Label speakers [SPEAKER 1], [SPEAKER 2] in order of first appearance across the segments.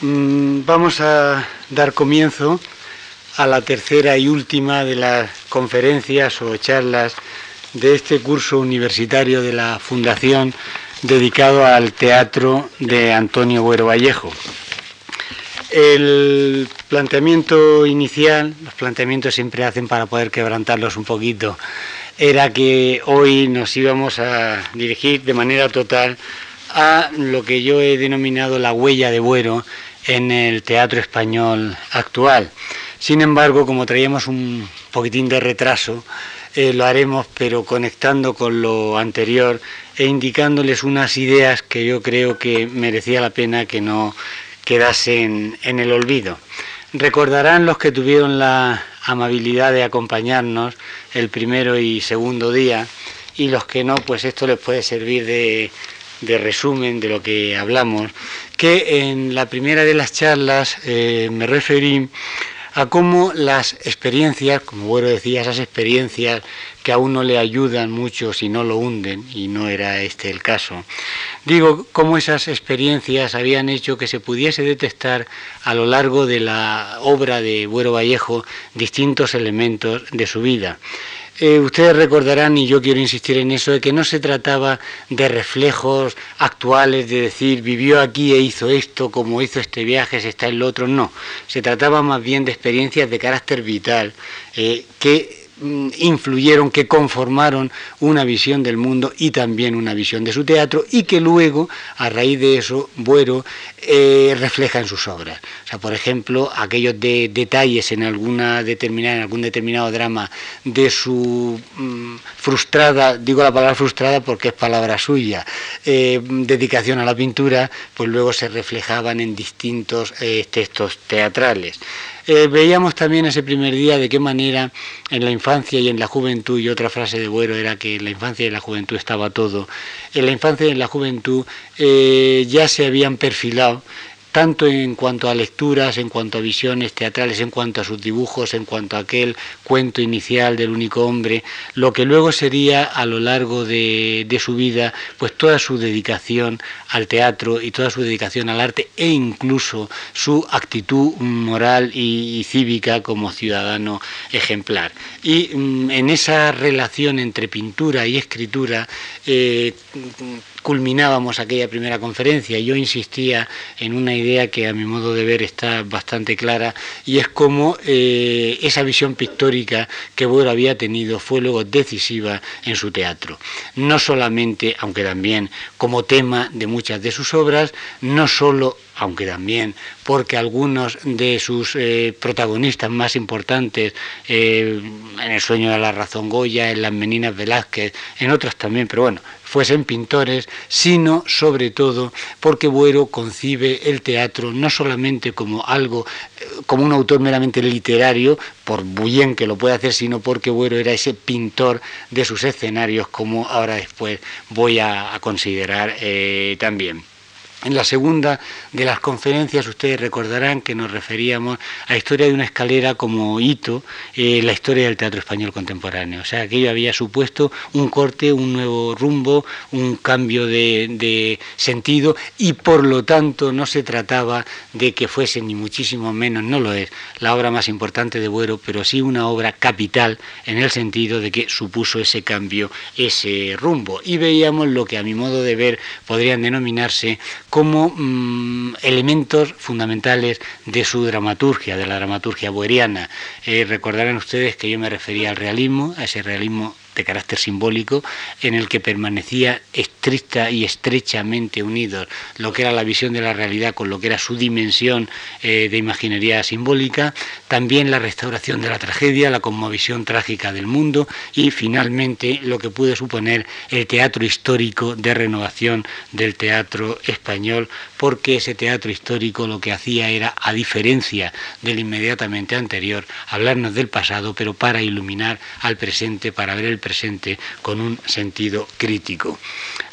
[SPEAKER 1] mm, vamos a dar comienzo a la tercera y última de las conferencias o charlas de este curso universitario de la Fundación dedicado al teatro de Antonio Buero Vallejo. El planteamiento inicial, los planteamientos siempre hacen para poder quebrantarlos un poquito, era que hoy nos íbamos a dirigir de manera total a lo que yo he denominado la huella de Buero en el teatro español actual. Sin embargo, como traíamos un poquitín de retraso, eh, lo haremos, pero conectando con lo anterior e indicándoles unas ideas que yo creo que merecía la pena que no quedasen en el olvido. Recordarán los que tuvieron la amabilidad de acompañarnos el primero y segundo día y los que no, pues esto les puede servir de, resumen de lo que hablamos, que en la primera de las charlas eh, me referí a cómo las experiencias, como bueno decía, esas experiencias que a uno le ayudan mucho si no lo hunden, y no era este el caso. Digo, cómo esas experiencias habían hecho que se pudiese detectar a lo largo de la obra de Buero Vallejo distintos elementos de su vida. Eh, ustedes recordarán, y yo quiero insistir en eso, de que no se trataba de reflejos actuales, de decir vivió aquí e hizo esto, como hizo este viaje, se está en lo otro, no. Se trataba más bien de experiencias de carácter vital eh, que influyeron, que conformaron una visión del mundo y también una visión de su teatro y que luego, a raíz de eso, Buero eh, refleja en sus obras. O sea, por ejemplo, aquellos de, detalles en alguna determinada, en algún determinado drama de su mm, frustrada, digo la palabra frustrada porque es palabra suya, eh, dedicación a la pintura, pues luego se reflejaban en distintos eh, textos teatrales. Eh, veíamos también ese primer día de qué manera en la infancia y en la juventud, y otra frase de Buero era que en la infancia y en la juventud estaba todo, en la infancia y en la juventud eh, ya se habían perfilado tanto en cuanto a lecturas, en cuanto a visiones teatrales, en cuanto a sus dibujos, en cuanto a aquel cuento inicial del único hombre, lo que luego sería a lo largo de, su vida, pues toda su dedicación al teatro y toda su dedicación al arte e incluso su actitud moral y, cívica como ciudadano ejemplar. Y mm, en esa relación entre pintura y escritura, eh, culminábamos aquella primera conferencia. Yo insistía en una idea que a mi modo de ver está bastante clara y es cómo eh, esa visión pictórica que Buero había tenido fue luego decisiva en su teatro. No solamente, aunque también como tema de muchas de sus obras, no solo aunque también porque algunos de sus eh, protagonistas más importantes, eh, en El sueño de la razón Goya, en Las Meninas Velázquez, en otros también, pero bueno, fuesen pintores, sino sobre todo porque Buero concibe el teatro no solamente como algo, eh, como un autor meramente literario, por bien que lo puede hacer, sino porque Buero era ese pintor de sus escenarios, como ahora después voy a, considerar también. En la segunda de las conferencias ustedes recordarán que nos referíamos a historia de una escalera como hito en la historia del teatro español contemporáneo. O sea, aquello había supuesto un corte, un nuevo rumbo, un cambio de, sentido y por lo tanto no se trataba de que fuese ni muchísimo menos, no lo es, la obra más importante de Buero, pero sí una obra capital en el sentido de que supuso ese cambio, ese rumbo. Y veíamos lo que a mi modo de ver podrían denominarse como mm, elementos fundamentales de su dramaturgia, de la dramaturgia boeriana. Eh, recordarán ustedes que yo me refería al realismo, a ese realismo de carácter simbólico, en el que permanecía estricta y estrechamente unidos lo que era la visión de la realidad con lo que era su dimensión eh, de imaginería simbólica, también la restauración de la tragedia, la conmovisión trágica del mundo y finalmente lo que pudo suponer el teatro histórico de renovación del teatro español, porque ese teatro histórico lo que hacía era, a diferencia del inmediatamente anterior, hablarnos del pasado, pero para iluminar al presente, para ver el presente con un sentido crítico.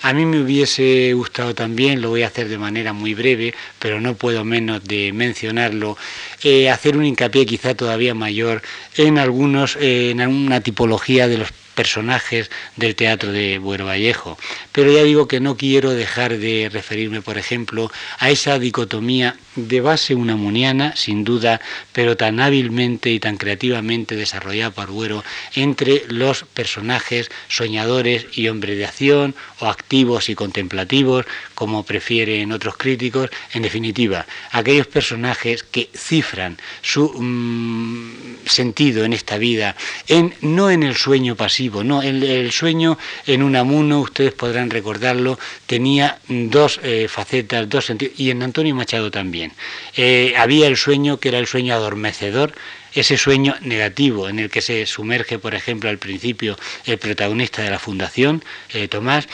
[SPEAKER 1] A mí me hubiese gustado también, lo voy a hacer de manera muy breve, pero no puedo menos de mencionarlo, eh, hacer un hincapié quizá todavía mayor en algunos, eh, en una tipología de los personajes del teatro de Buero Vallejo. Pero ya digo que no quiero dejar de referirme, por ejemplo, a esa dicotomía de base unamuniana, sin duda, pero tan hábilmente y tan creativamente desarrollada por Buero, entre los personajes soñadores y hombres de acción, o activos y contemplativos, como prefieren otros críticos, en definitiva, aquellos personajes que cifran su mm, sentido en esta vida, en, no en el sueño pasivo, no, el, sueño en un amuno, ustedes podrán recordarlo, tenía dos eh, facetas, dos sentidos, y en Antonio Machado también. Eh, había el sueño que era el sueño adormecedor, ese sueño negativo en el que se sumerge, por ejemplo, al principio el protagonista de la fundación, eh, Tomás,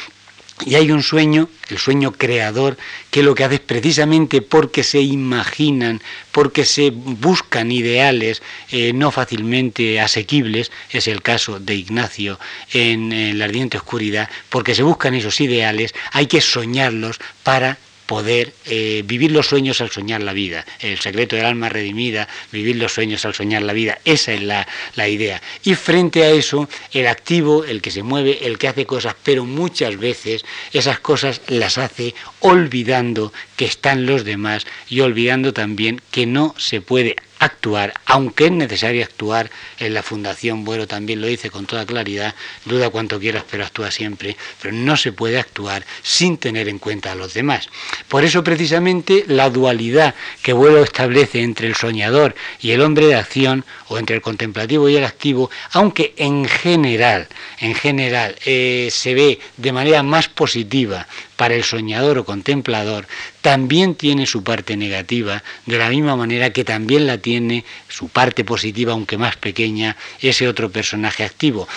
[SPEAKER 1] y hay un sueño, el sueño creador, que lo que hace es precisamente porque se imaginan, porque se buscan ideales eh, no fácilmente asequibles, es el caso de Ignacio en, en la ardiente oscuridad, porque se buscan esos ideales, hay que soñarlos para poder eh, vivir los sueños al soñar la vida. El secreto del alma redimida, vivir los sueños al soñar la vida, esa es la, la idea. Y frente a eso, el activo, el que se mueve, el que hace cosas, pero muchas veces esas cosas las hace olvidando que están los demás y olvidando también que no se puede actuar, aunque es necesario actuar, en la Fundación Bueno también lo dice con toda claridad, duda cuanto quieras, pero actúa siempre, pero no se puede actuar sin tener en cuenta a los demás. Por eso precisamente la dualidad que Bueno establece entre el soñador y el hombre de acción, o entre el contemplativo y el activo, aunque en general, en general eh, se ve de manera más positiva para el soñador o contemplador, también tiene su parte negativa, de la misma manera que también la tiene su parte positiva, aunque más pequeña, ese otro personaje activo.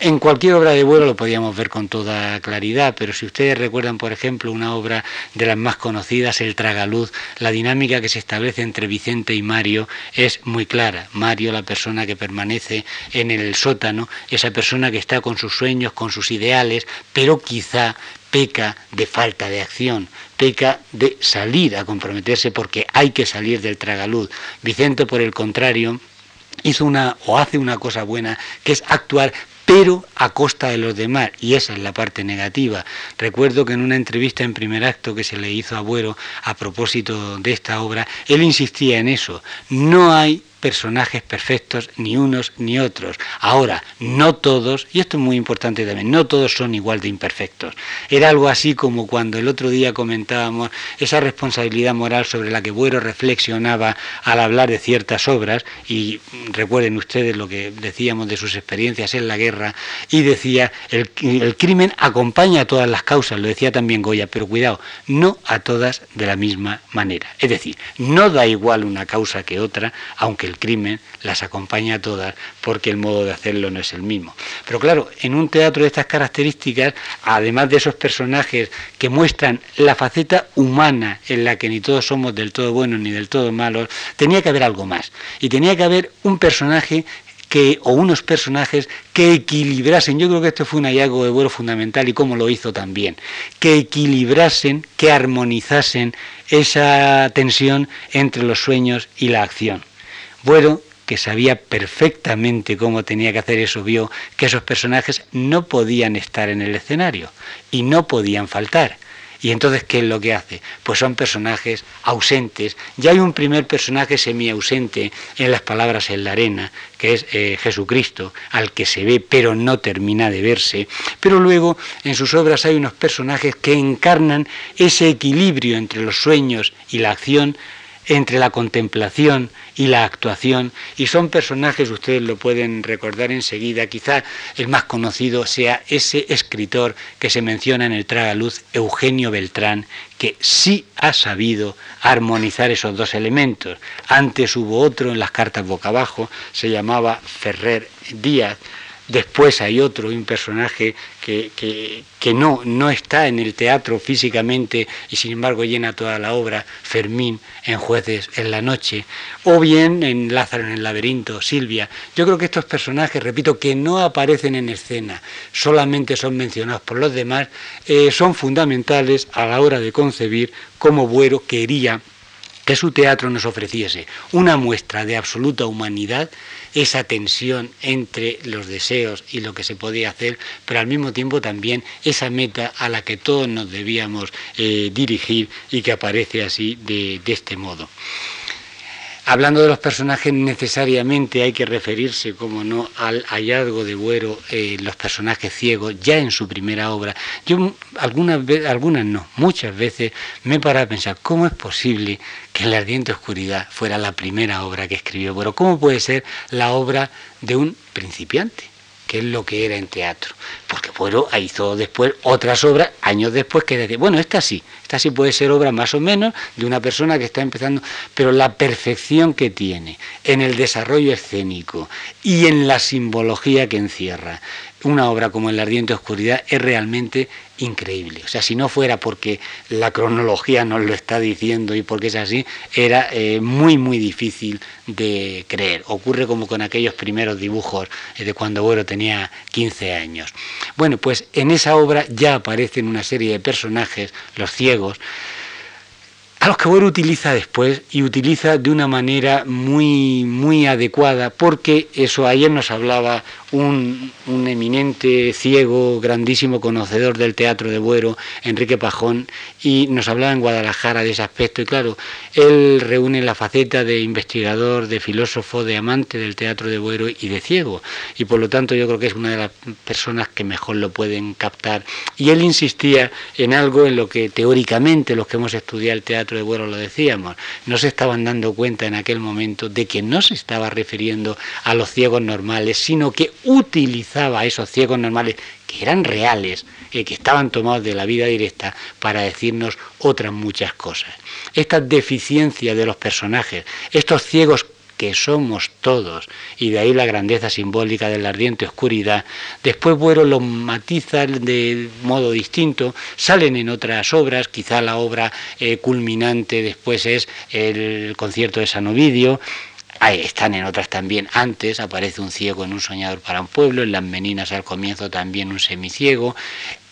[SPEAKER 1] En cualquier obra de vuelo lo podíamos ver con toda claridad, pero si ustedes recuerdan, por ejemplo, una obra de las más conocidas, El Tragaluz, la dinámica que se establece entre Vicente y Mario es muy clara. Mario, la persona que permanece en el sótano, esa persona que está con sus sueños, con sus ideales, pero quizá peca de falta de acción, peca de salir a comprometerse porque hay que salir del tragaluz. Vicente, por el contrario, hizo una o hace una cosa buena, que es actuar pero a costa de los demás, y esa es la parte negativa. Recuerdo que en una entrevista en primer acto que se le hizo a Buero a propósito de esta obra, él insistía en eso, no hay personajes perfectos, ni unos ni otros. Ahora, no todos, y esto es muy importante también, no todos son igual de imperfectos. Era algo así como cuando el otro día comentábamos esa responsabilidad moral sobre la que Buero reflexionaba al hablar de ciertas obras, y recuerden ustedes lo que decíamos de sus experiencias en la guerra, y decía, el, el crimen acompaña a todas las causas, lo decía también Goya, pero cuidado, no a todas de la misma manera. Es decir, no da igual una causa que otra, aunque el crimen las acompaña a todas porque el modo de hacerlo no es el mismo. Pero claro, en un teatro de estas características, además de esos personajes que muestran la faceta humana en la que ni todos somos del todo buenos ni del todo malos, tenía que haber algo más. Y tenía que haber un personaje que, o unos personajes que equilibrasen, yo creo que esto fue un hallazgo de vuelo fundamental y cómo lo hizo también, que equilibrasen, que armonizasen esa tensión entre los sueños y la acción. Bueno, que sabía perfectamente cómo tenía que hacer eso, vio que esos personajes no podían estar en el escenario y no podían faltar. Y entonces, ¿qué es lo que hace? Pues son personajes ausentes. Ya hay un primer personaje semi-ausente en las palabras en la arena, que es eh, Jesucristo, al que se ve pero no termina de verse. Pero luego en sus obras hay unos personajes que encarnan ese equilibrio entre los sueños y la acción entre la contemplación y la actuación, y son personajes, ustedes lo pueden recordar enseguida, quizá el más conocido sea ese escritor que se menciona en el Tragaluz, Eugenio Beltrán, que sí ha sabido armonizar esos dos elementos. Antes hubo otro en las cartas boca abajo, se llamaba Ferrer Díaz, Después hay otro, un personaje que, que, no, no está en el teatro físicamente y sin embargo llena toda la obra, Fermín en Jueces en la Noche, o bien en Lázaro en el laberinto, Silvia. Yo creo que estos personajes, repito, que no aparecen en escena, solamente son mencionados por los demás, eh, son fundamentales a la hora de concebir cómo Buero quería que su teatro nos ofreciese una muestra de absoluta humanidad, esa tensión entre los deseos y lo que se podía hacer, pero al mismo tiempo también esa meta a la que todos nos debíamos eh, dirigir y que aparece así de este modo. Hablando de los personajes, necesariamente hay que referirse, como no, al hallazgo de Buero, eh, los personajes ciegos, ya en su primera obra. Yo algunas veces, algunas no, muchas veces me he parado a pensar, ¿cómo es posible que La ardiente oscuridad fuera la primera obra que escribió Buero? ¿Cómo puede ser la obra de un principiante? Que es lo que era en teatro. Porque bueno, hizo después otras obras, años después, que decía, bueno, esta sí, esta sí puede ser obra más o menos de una persona que está empezando, pero la perfección que tiene en el desarrollo escénico y en la simbología que encierra, una obra como El ardiente oscuridad es realmente increíble. O sea, si no fuera porque la cronología nos lo está diciendo y porque es así, era eh, muy, muy difícil de creer. Ocurre como con aquellos primeros dibujos eh, de cuando Buero tenía 15 años. Bueno, pues en esa obra ya aparecen una serie de personajes, los ciegos, a los que Boero utiliza después y utiliza de una manera muy, muy adecuada, porque eso ayer nos hablaba un, eminente ciego, grandísimo conocedor del teatro de Buero, Enrique Pajón, y nos hablaba en Guadalajara de ese aspecto. Y claro, él reúne la faceta de investigador, de filósofo, de amante del teatro de Buero y de ciego. Y por lo tanto yo creo que es una de las personas que mejor lo pueden captar. Y él insistía en algo en lo que teóricamente los que hemos estudiado el teatro de Buero lo decíamos. No se estaban dando cuenta en aquel momento de que no se estaba refiriendo a los ciegos normales, sino que utilizaba a esos ciegos normales que eran reales, y que estaban tomados de la vida directa para decirnos otras muchas cosas. Esta deficiencia de los personajes, estos ciegos que somos todos, y de ahí la grandeza simbólica de la ardiente oscuridad, después Buero los matiza de modo distinto, salen en otras obras, quizá la obra eh, culminante después es el concierto de San Ovidio, están en otras también. Antes aparece un ciego en un soñador para un pueblo, en las meninas al comienzo también un semiciego.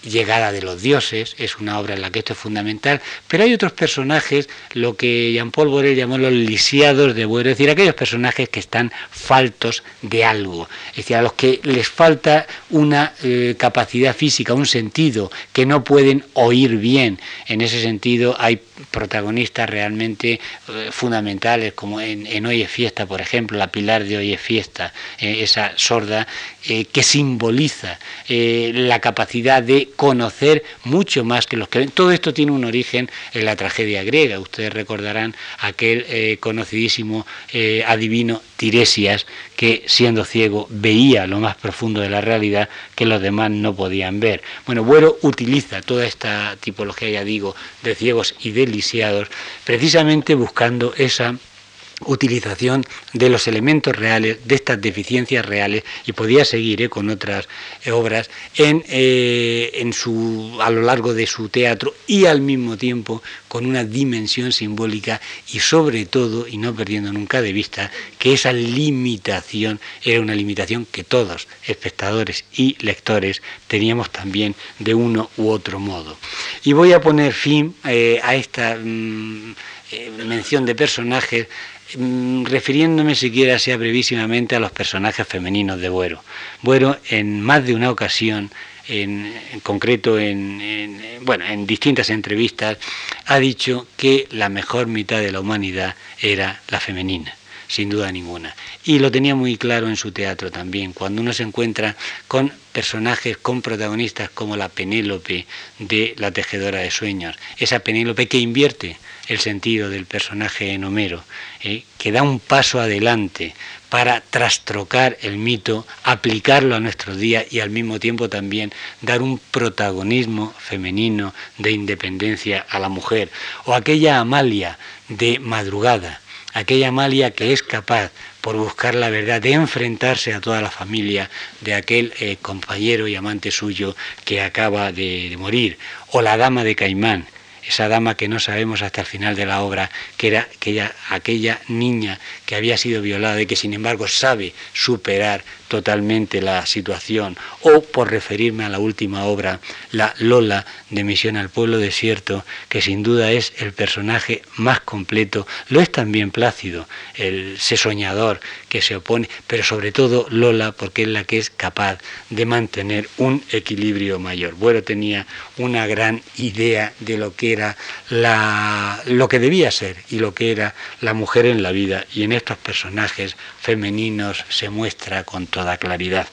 [SPEAKER 1] Llegada de los dioses, es una obra en la que esto es fundamental, pero hay otros personajes, lo que Jean-Paul Borel llamó los lisiados de Buero, es decir, aquellos personajes que están faltos de algo, es decir, a los que les falta una eh, capacidad física, un sentido, que no pueden oír bien. En ese sentido hay protagonistas realmente eh, fundamentales, como en, Hoy es Fiesta, por ejemplo, la pilar de Hoy es Fiesta, eh, esa sorda que simboliza la capacidad de conocer mucho más que los que. Todo esto tiene un origen en la tragedia griega. Ustedes recordarán aquel eh, conocidísimo eh, adivino Tiresias que siendo ciego veía lo más profundo de la realidad que los demás no podían ver. Bueno, Buero utiliza toda esta tipología, ya digo, de ciegos y de lisiados, precisamente buscando esa utilización de los elementos reales, de estas deficiencias reales, y podía seguir eh, con otras eh, obras en, eh, en su, a lo largo de su teatro y al mismo tiempo con una dimensión simbólica y sobre todo, y no perdiendo nunca de vista, que esa limitación era una limitación que todos, espectadores y lectores, teníamos también de uno u otro modo. Y voy a poner fin a esta mm, mención de personajes refiriéndome siquiera sea brevísimamente a los personajes femeninos de Buero. Buero en más de una ocasión, en, concreto en, bueno, en distintas entrevistas, ha dicho que la mejor mitad de la humanidad era la femenina sin duda ninguna. Y lo tenía muy claro en su teatro también, cuando uno se encuentra con personajes, con protagonistas como la Penélope de La Tejedora de Sueños, esa Penélope que invierte el sentido del personaje en Homero, eh, que da un paso adelante para trastrocar el mito, aplicarlo a nuestros días y al mismo tiempo también dar un protagonismo femenino de independencia a la mujer. O aquella Amalia de madrugada, aquella Amalia que es capaz, por buscar la verdad, de enfrentarse a toda la familia de aquel eh, compañero y amante suyo que acaba de morir. O la dama de Caimán, esa dama que no sabemos hasta el final de la obra, que era aquella, aquella niña que había sido violada y que sin embargo sabe superar totalmente la situación, o por referirme a la última obra, la Lola de Misión al Pueblo Desierto, que sin duda es el personaje más completo, lo es también Plácido, el se soñador que se opone, pero sobre todo Lola, porque es la que es capaz de mantener un equilibrio mayor. Bueno, tenía una gran idea de lo que era lo que debía ser y lo que era la mujer en la vida, y en estos personajes femeninos se muestra con toda claridad.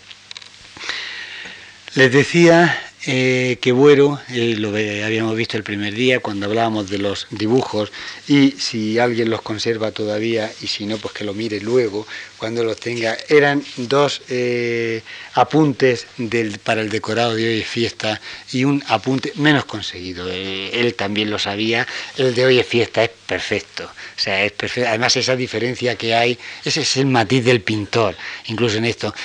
[SPEAKER 1] Les decía eh, que Buero, eh, lo habíamos visto el primer día cuando hablábamos de los dibujos, y si alguien los conserva todavía, y si no, pues que lo mire luego, cuando los tenga, eran dos eh, apuntes para el decorado de hoy es fiesta y un apunte menos conseguido. él también lo sabía, el de hoy es fiesta es perfecto, o sea, es perfecto. Además, esa diferencia que hay, ese es el matiz del pintor, incluso en esto,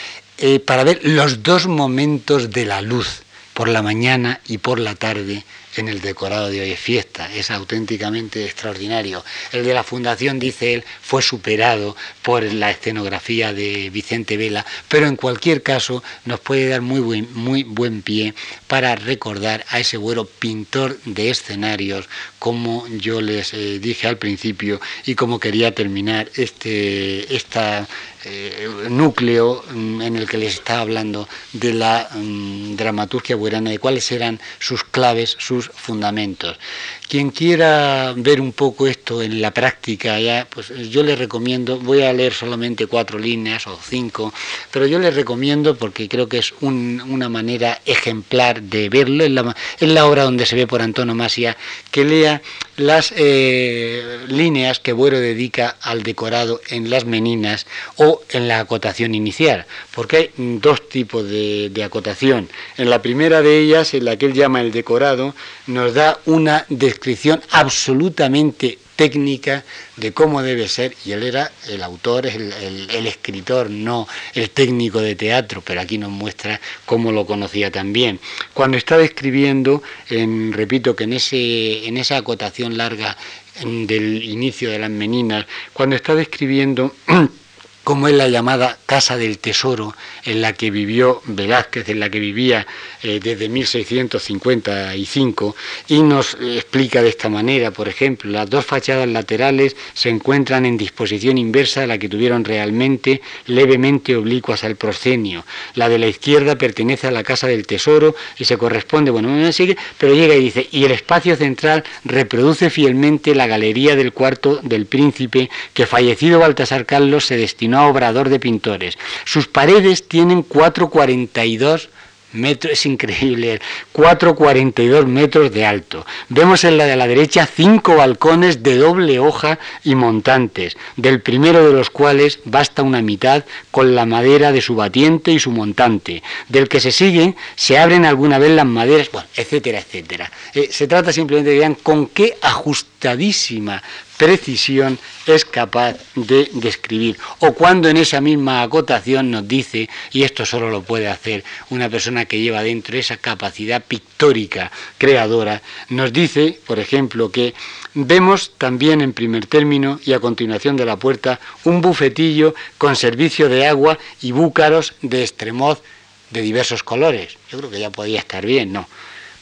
[SPEAKER 1] para ver los dos momentos de la luz por la mañana y por la tarde en el decorado de hoy es fiesta, es auténticamente extraordinario. El de la fundación, dice él, fue superado por la escenografía de Vicente Vela, pero en cualquier caso nos puede dar muy buen, muy buen pie para recordar a ese güero pintor de escenarios, como yo les eh, dije al principio y como quería terminar este, esta eh, núcleo mm, en el que les estaba hablando de la mm, dramaturgia buerana, de cuáles eran sus claves, sus fundamentos. Quien quiera ver un poco esto en la práctica, ya, pues yo les recomiendo, voy a leer solamente cuatro líneas o cinco, pero yo les recomiendo porque creo que es una manera ejemplar de verlo, en la, en la obra donde se ve por antonomasia, que lea las eh, líneas que Buero dedica al decorado en las meninas o en la acotación inicial, porque hay dos tipos de, de acotación. En la primera de ellas, en la que él llama el decorado, nos da una descripción absolutamente técnica de cómo debe ser, y él era el autor, el, el, escritor, no el técnico de teatro, pero aquí nos muestra cómo lo conocía también. Cuando estaba escribiendo, en, repito que en, ese, en esa acotación larga del inicio de las meninas, cuando estaba escribiendo como es la llamada Casa del Tesoro, en la que vivió Velázquez, en la que vivía eh, desde 1655, y nos explica de esta manera, por ejemplo, las dos fachadas laterales se encuentran en disposición inversa a la que tuvieron realmente, levemente oblicuas al proscenio. La de la izquierda pertenece a la Casa del Tesoro y se corresponde, bueno, sigue, pero llega y dice, y el espacio central reproduce fielmente la galería del cuarto del príncipe que fallecido Baltasar Carlos se destinó obrador de pintores. Sus paredes tienen 442 metros, es increíble, 4,42 metros de alto. Vemos en la de la derecha cinco balcones de doble hoja y montantes, del primero de los cuales basta una mitad con la madera de su batiente y su montante. Del que se sigue se abren alguna vez las maderas, bueno, etcétera, etcétera. Eh, se trata simplemente de vean con qué ajustadísima precisión es capaz de describir. O cuando en esa misma acotación nos dice, y esto solo lo puede hacer una persona que lleva dentro esa capacidad pictórica creadora, nos dice, por ejemplo, que vemos también en primer término y a continuación de la puerta un bufetillo con servicio de agua y búcaros de extremoz de diversos colores. Yo creo que ya podía estar bien, ¿no?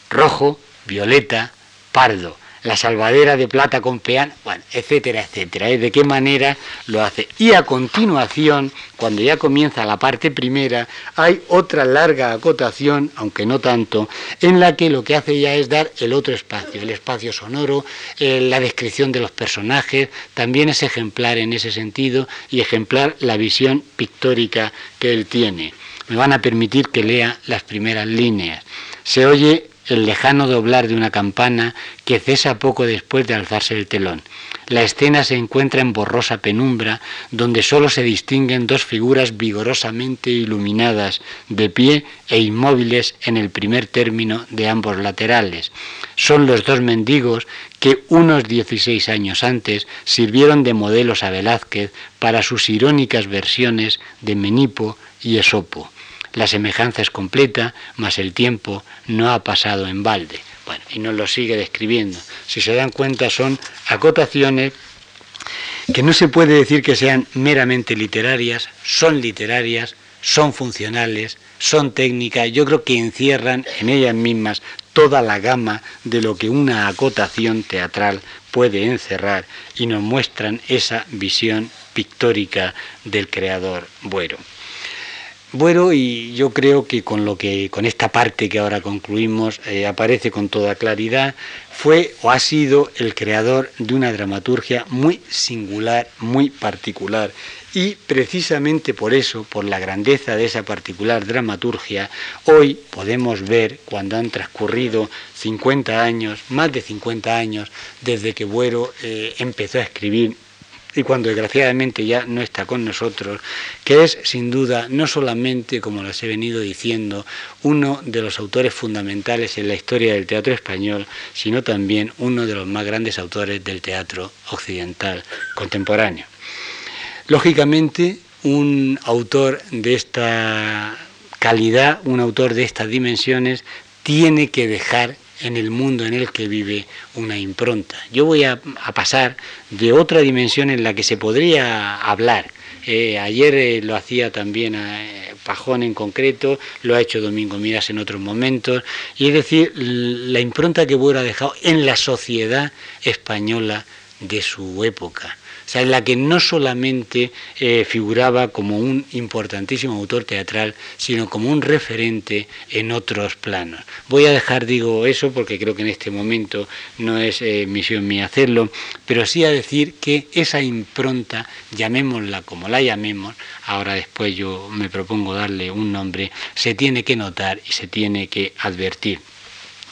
[SPEAKER 1] Rojo, violeta, pardo la salvadera de plata con peán, bueno, etcétera, etcétera. ¿De qué manera lo hace? Y a continuación, cuando ya comienza la parte primera, hay otra larga acotación, aunque no tanto, en la que lo que hace ya es dar el otro espacio, el espacio sonoro, eh, la descripción de los personajes, también es ejemplar en ese sentido y ejemplar la visión pictórica que él tiene. Me van a permitir que lea las primeras líneas. Se oye el lejano doblar de una campana que cesa poco después de alzarse el telón. La escena se encuentra en borrosa penumbra, donde sólo se distinguen dos figuras vigorosamente iluminadas, de pie e inmóviles en el primer término de ambos laterales. Son los dos mendigos que unos 16 años antes sirvieron de modelos a Velázquez para sus irónicas versiones de Menipo y Esopo. La semejanza es completa, mas el tiempo no ha pasado en balde. Bueno, y nos lo sigue describiendo. Si se dan cuenta, son acotaciones que no se puede decir que sean meramente literarias, son literarias, son funcionales, son técnicas, yo creo que encierran en ellas mismas toda la gama de lo que una acotación teatral puede encerrar y nos muestran esa visión pictórica del creador Buero. Bueno, y yo creo que con lo que con esta parte que ahora concluimos eh, aparece con toda claridad, fue o ha sido el creador de una dramaturgia muy singular, muy particular. Y precisamente por eso, por la grandeza de esa particular dramaturgia, hoy podemos ver, cuando han transcurrido 50 años, más de 50 años, desde que Buero eh, empezó a escribir y cuando desgraciadamente ya no está con nosotros, que es sin duda no solamente, como les he venido diciendo, uno de los autores fundamentales en la historia del teatro español, sino también uno de los más grandes autores del teatro occidental contemporáneo. Lógicamente, un autor de esta calidad, un autor de estas dimensiones, tiene que dejar en el mundo en el que vive una impronta. Yo voy a, pasar de otra dimensión en la que se podría hablar. Eh, ayer eh, lo hacía también eh, Pajón en concreto, lo ha hecho Domingo Miras en otros momentos, y es decir, la impronta que hubiera dejado en la sociedad española de su época sea, en la que no solamente eh, figuraba como un importantísimo autor teatral, sino como un referente en otros planos. Voy a dejar, digo, eso porque creo que en este momento no es eh, misión mía hacerlo, pero sí a decir que esa impronta, llamémosla como la llamemos, ahora después yo me propongo darle un nombre, se tiene que notar y se tiene que advertir.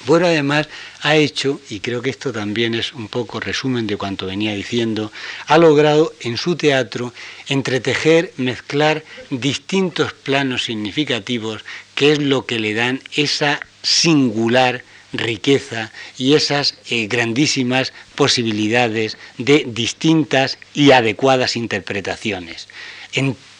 [SPEAKER 1] Bueno, además ha hecho, y creo que esto también es un poco resumen de cuanto venía diciendo, ha logrado en su teatro entretejer, mezclar distintos planos significativos, que es lo que le dan esa singular riqueza y esas eh, grandísimas posibilidades de distintas y adecuadas interpretaciones.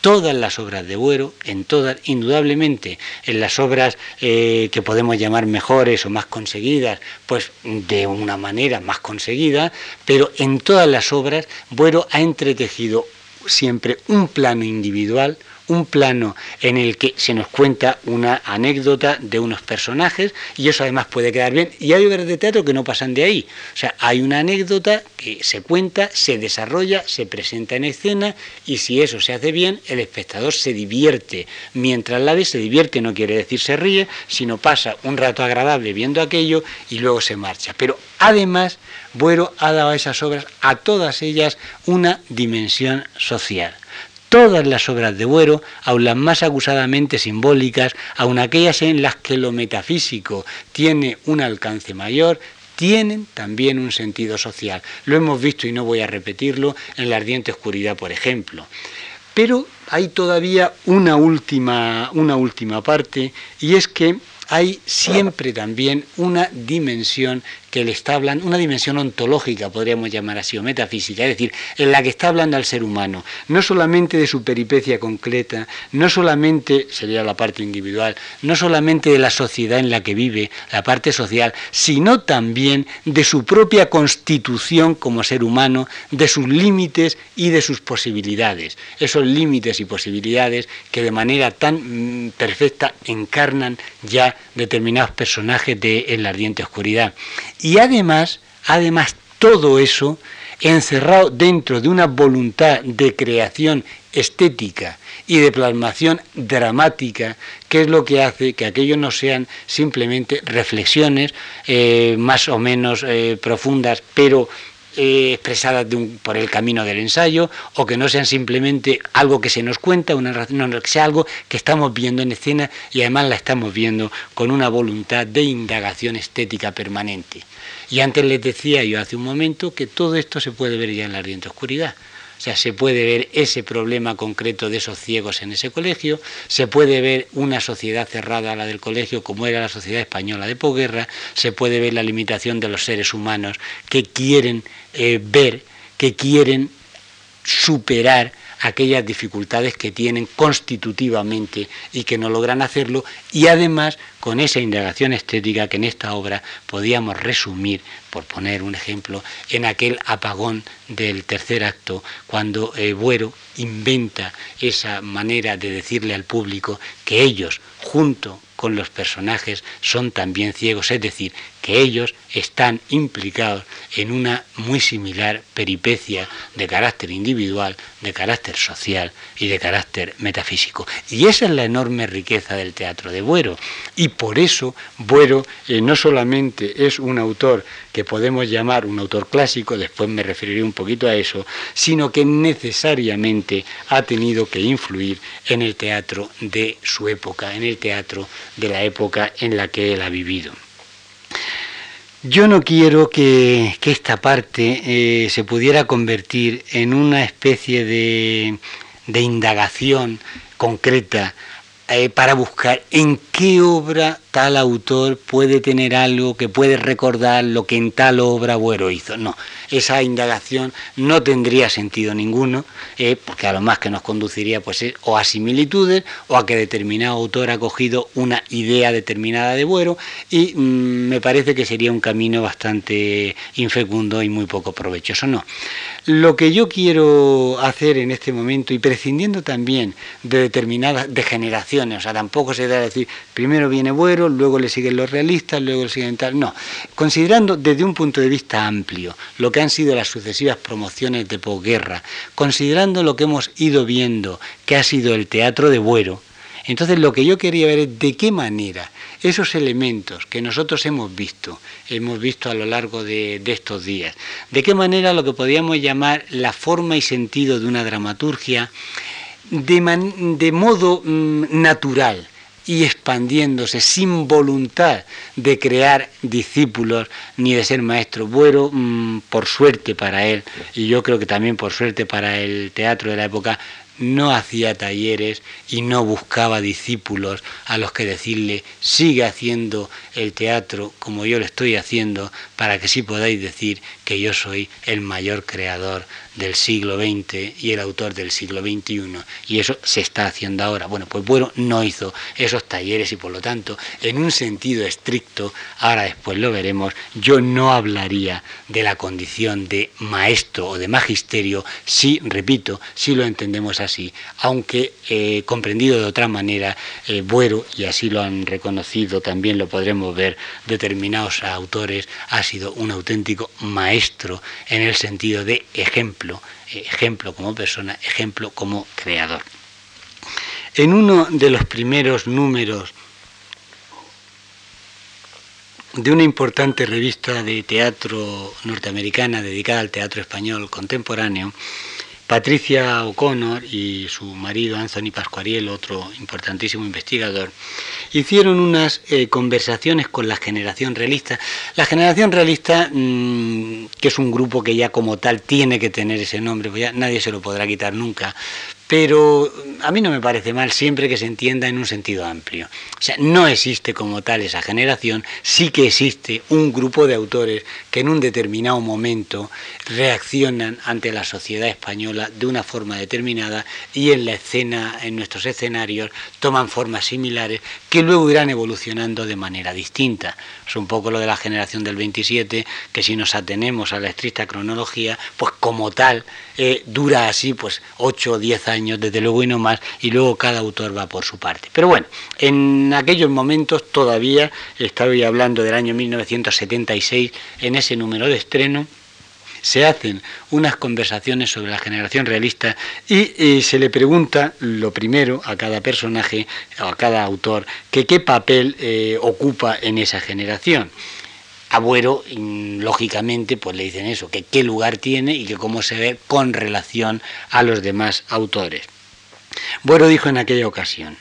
[SPEAKER 1] Todas las obras de Buero, en todas, indudablemente, en las obras eh, que podemos llamar mejores o más conseguidas, pues de una manera más conseguida, pero en todas las obras Buero ha entretejido siempre un plano individual, un plano en el que se nos cuenta una anécdota de unos personajes y eso además puede quedar bien. Y hay obras de teatro que no pasan de ahí. O sea, hay una anécdota que se cuenta, se desarrolla, se presenta en escena y si eso se hace bien, el espectador se divierte. Mientras la ve, se divierte no quiere decir se ríe, sino pasa un rato agradable viendo aquello y luego se marcha. Pero además, Buero ha dado a esas obras, a todas ellas, una dimensión social. Todas las obras de Buero, aun las más acusadamente simbólicas, aun aquellas en las que lo metafísico tiene un alcance mayor, tienen también un sentido social. Lo hemos visto y no voy a repetirlo en la ardiente oscuridad, por ejemplo. Pero hay todavía una última, una última parte y es que hay siempre también una dimensión que le está hablando, una dimensión ontológica, podríamos llamar así, o metafísica, es decir, en la que está hablando al ser humano, no solamente de su peripecia concreta, no solamente, sería la parte individual, no solamente de la sociedad en la que vive, la parte social, sino también de su propia constitución como ser humano, de sus límites y de sus posibilidades, esos límites y posibilidades que de manera tan mm, perfecta encarnan ya determinados personajes de En la ardiente oscuridad. Y además, además, todo eso encerrado dentro de una voluntad de creación estética y de plasmación dramática, que es lo que hace que aquello no sean simplemente reflexiones eh, más o menos eh, profundas, pero eh, expresadas por el camino del ensayo, o que no sean simplemente algo que se nos cuenta, una, no, que sea algo que estamos viendo en escena y además la estamos viendo con una voluntad de indagación estética permanente. Y antes les decía yo hace un momento que todo esto se puede ver ya en la ardiente oscuridad. O sea, se puede ver ese problema concreto de esos ciegos en ese colegio, se puede ver una sociedad cerrada a la del colegio como era la sociedad española de posguerra, se puede ver la limitación de los seres humanos que quieren eh, ver, que quieren superar aquellas dificultades que tienen constitutivamente y que no logran hacerlo, y además con esa indagación estética que en esta obra podíamos resumir, por poner un ejemplo, en aquel apagón del tercer acto, cuando eh, Buero inventa esa manera de decirle al público que ellos, junto con los personajes son también ciegos, es decir, que ellos están implicados en una muy similar peripecia de carácter individual, de carácter social y de carácter metafísico. Y esa es la enorme riqueza del teatro de Buero. Y por eso Buero eh, no solamente es un autor que podemos llamar un autor clásico, después me referiré un poquito a eso, sino que necesariamente ha tenido que influir en el teatro de su época, en el teatro de la época en la que él ha vivido. Yo no quiero que, esta parte eh, se pudiera convertir en una especie de, de indagación concreta eh, para buscar en qué obra tal autor puede tener algo que puede recordar lo que en tal obra Buero hizo. No, esa indagación no tendría sentido ninguno, eh, porque a lo más que nos conduciría pues o a similitudes o a que determinado autor ha cogido una idea determinada de Buero y mm, me parece que sería un camino bastante infecundo y muy poco provechoso. No. Lo que yo quiero hacer en este momento, y prescindiendo también de determinadas degeneraciones, o sea, tampoco se da decir, primero viene Buero, luego le siguen los realistas, luego le siguen tal, no, considerando desde un punto de vista amplio lo que han sido las sucesivas promociones de posguerra, considerando lo que hemos ido viendo, que ha sido el teatro de Buero, entonces lo que yo quería ver es de qué manera esos elementos que nosotros hemos visto, hemos visto a lo largo de, estos días, de qué manera lo que podríamos llamar la forma y sentido de una dramaturgia de, modo mm, natural y expandiéndose sin voluntad de crear discípulos ni de ser maestro. Bueno, mm, por suerte para él, y yo creo que también por suerte para el teatro de la época, no hacía talleres y no buscaba discípulos a los que decirle sigue haciendo el teatro como yo lo estoy haciendo para que sí podáis decir que yo soy el mayor creador del siglo XX y el autor del siglo XXI. Y eso se está haciendo ahora. Bueno, pues bueno, no hizo esos talleres y por lo tanto, en un sentido estricto, ahora después lo veremos, yo no hablaría de la condición de maestro o de magisterio si, repito, si lo entendemos así, aunque eh, comprendido de otra manera, eh, Buero, y así lo han reconocido, también lo podremos ver determinados autores, ha sido un auténtico maestro en el sentido de ejemplo ejemplo, como persona, ejemplo como creador. En uno de los primeros números de una importante revista de teatro norteamericana dedicada al teatro español contemporáneo, Patricia O'Connor y su marido Anthony Pascuariel, otro importantísimo investigador, hicieron unas eh, conversaciones con la generación realista. La generación realista, mm, que es un grupo que ya como tal tiene que tener ese nombre, pues ya nadie se lo podrá quitar nunca, pero a mí no me parece mal siempre que se entienda en un sentido amplio. O sea, no existe como tal esa generación, sí que existe un grupo de autores que en un determinado momento reaccionan ante la sociedad española de una forma determinada y en la escena, en nuestros escenarios, toman formas similares que luego irán evolucionando de manera distinta. Es un poco lo de la generación del 27, que si nos atenemos a la estricta cronología, pues como tal eh, dura así pues 8 o 10 años, desde luego y no más, y luego cada autor va por su parte. Pero bueno, en aquellos momentos todavía, estaba hablando del año 1976, en ese número de estreno, se hacen unas conversaciones sobre la generación realista y, se le pregunta lo primero a cada personaje o a cada autor que qué papel eh, ocupa en esa generación. Abuero, lógicamente, pues le dicen eso, que qué lugar tiene y que cómo se ve con relación a los demás autores. Buero dijo en aquella ocasión,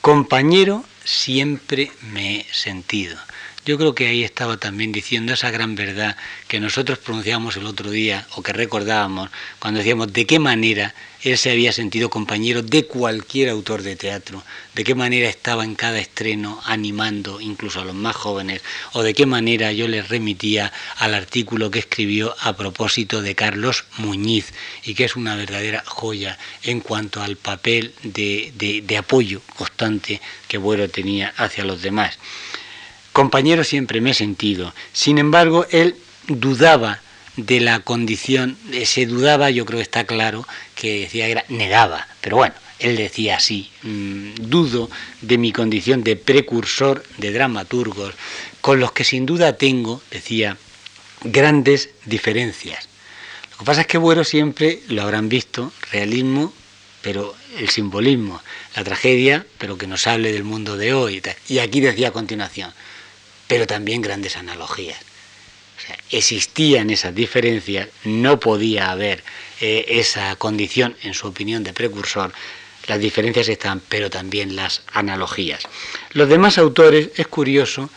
[SPEAKER 1] compañero siempre me he sentido. Yo creo que ahí estaba también diciendo esa gran verdad que nosotros pronunciábamos el otro día o que recordábamos cuando decíamos de qué manera él se había sentido compañero de cualquier autor de teatro, de qué manera estaba en cada estreno animando incluso a los más jóvenes, o de qué manera yo les remitía al artículo que escribió a propósito de Carlos Muñiz, y que es una verdadera joya en cuanto al papel de, de apoyo constante que Buero tenía hacia los demás. Compañero siempre me he sentido. Sin embargo, él dudaba de la condición, se dudaba, yo creo que está claro, que decía era negaba, pero bueno, él decía así, mm, dudo de mi condición de precursor de dramaturgos, con los que sin duda tengo, decía, grandes diferencias. Lo que pasa es que Bueno siempre lo habrán visto, realismo, pero el simbolismo, la tragedia, pero que nos hable del mundo de hoy. Y aquí decía a continuación, pero también grandes analogías. existían esas diferencias, no podía haber eh, esa condición, en su opinión, de precursor. Las diferencias están, pero también las analogías. Los demás autores, es curioso,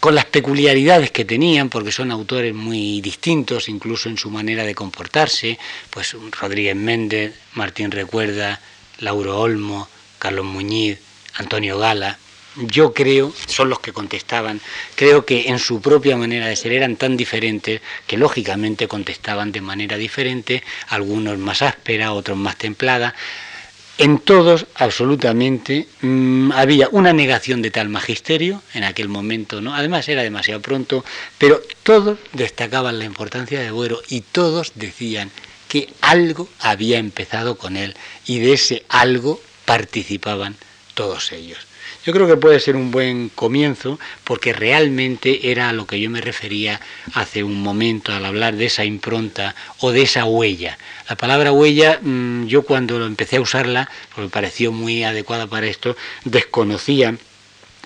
[SPEAKER 1] con las peculiaridades que tenían, porque son autores muy distintos, incluso en su manera de comportarse, pues Rodríguez Méndez, Martín Recuerda, Lauro Olmo, Carlos Muñiz, Antonio Gala, yo creo, son los que contestaban, creo que en su propia manera de ser eran tan diferentes que lógicamente contestaban de manera diferente, algunos más áspera, otros más templada. En todos, absolutamente, mm, había una negación de tal magisterio en aquel momento, ¿no? Además era demasiado pronto, pero todos destacaban la importancia de Buero y todos decían que algo había empezado con él y de ese algo participaban todos ellos. Yo creo que puede ser un buen comienzo porque realmente era a lo que yo me refería hace un momento al hablar de esa impronta o de esa huella. La palabra huella, mm, yo cuando empecé a usarla, porque me pareció muy adecuada para esto, desconocía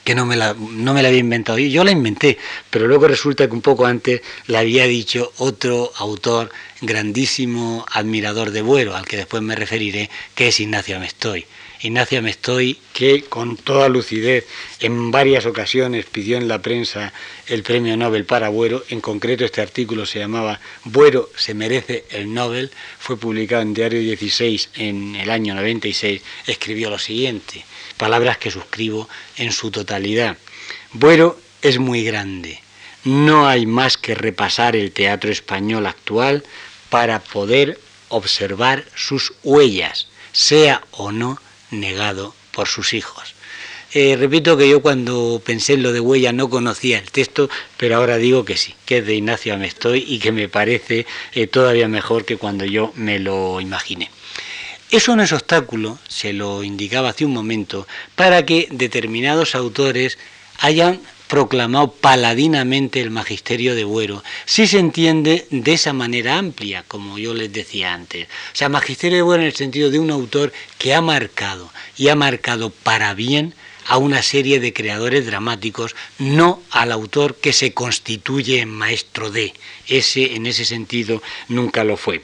[SPEAKER 1] que no me, la, no me la había inventado yo, yo la inventé, pero luego resulta que un poco antes la había dicho otro autor grandísimo admirador de Buero, al que después me referiré, que es Ignacio Amestoy. Ignacia Mestoy, que con toda lucidez en varias ocasiones pidió en la prensa el premio Nobel para Buero, en concreto este artículo se llamaba Buero se merece el Nobel, fue publicado en Diario 16 en el año 96, escribió lo siguiente, palabras que suscribo en su totalidad. Buero es muy grande, no hay más que repasar el teatro español actual para poder observar sus huellas, sea o no negado por sus hijos. Eh, repito que yo cuando pensé en lo de huella no conocía el texto, pero ahora digo que sí, que es de Ignacio Amestoy y que me parece eh, todavía mejor que cuando yo me lo imaginé. Eso no es obstáculo, se lo indicaba hace un momento, para que determinados autores hayan proclamado paladinamente el magisterio de Buero, si se entiende de esa manera amplia, como yo les decía antes. O sea, magisterio de Buero en el sentido de un autor que ha marcado y ha marcado para bien a una serie de creadores dramáticos, no al autor que se constituye en maestro de. Ese, en ese sentido, nunca lo fue.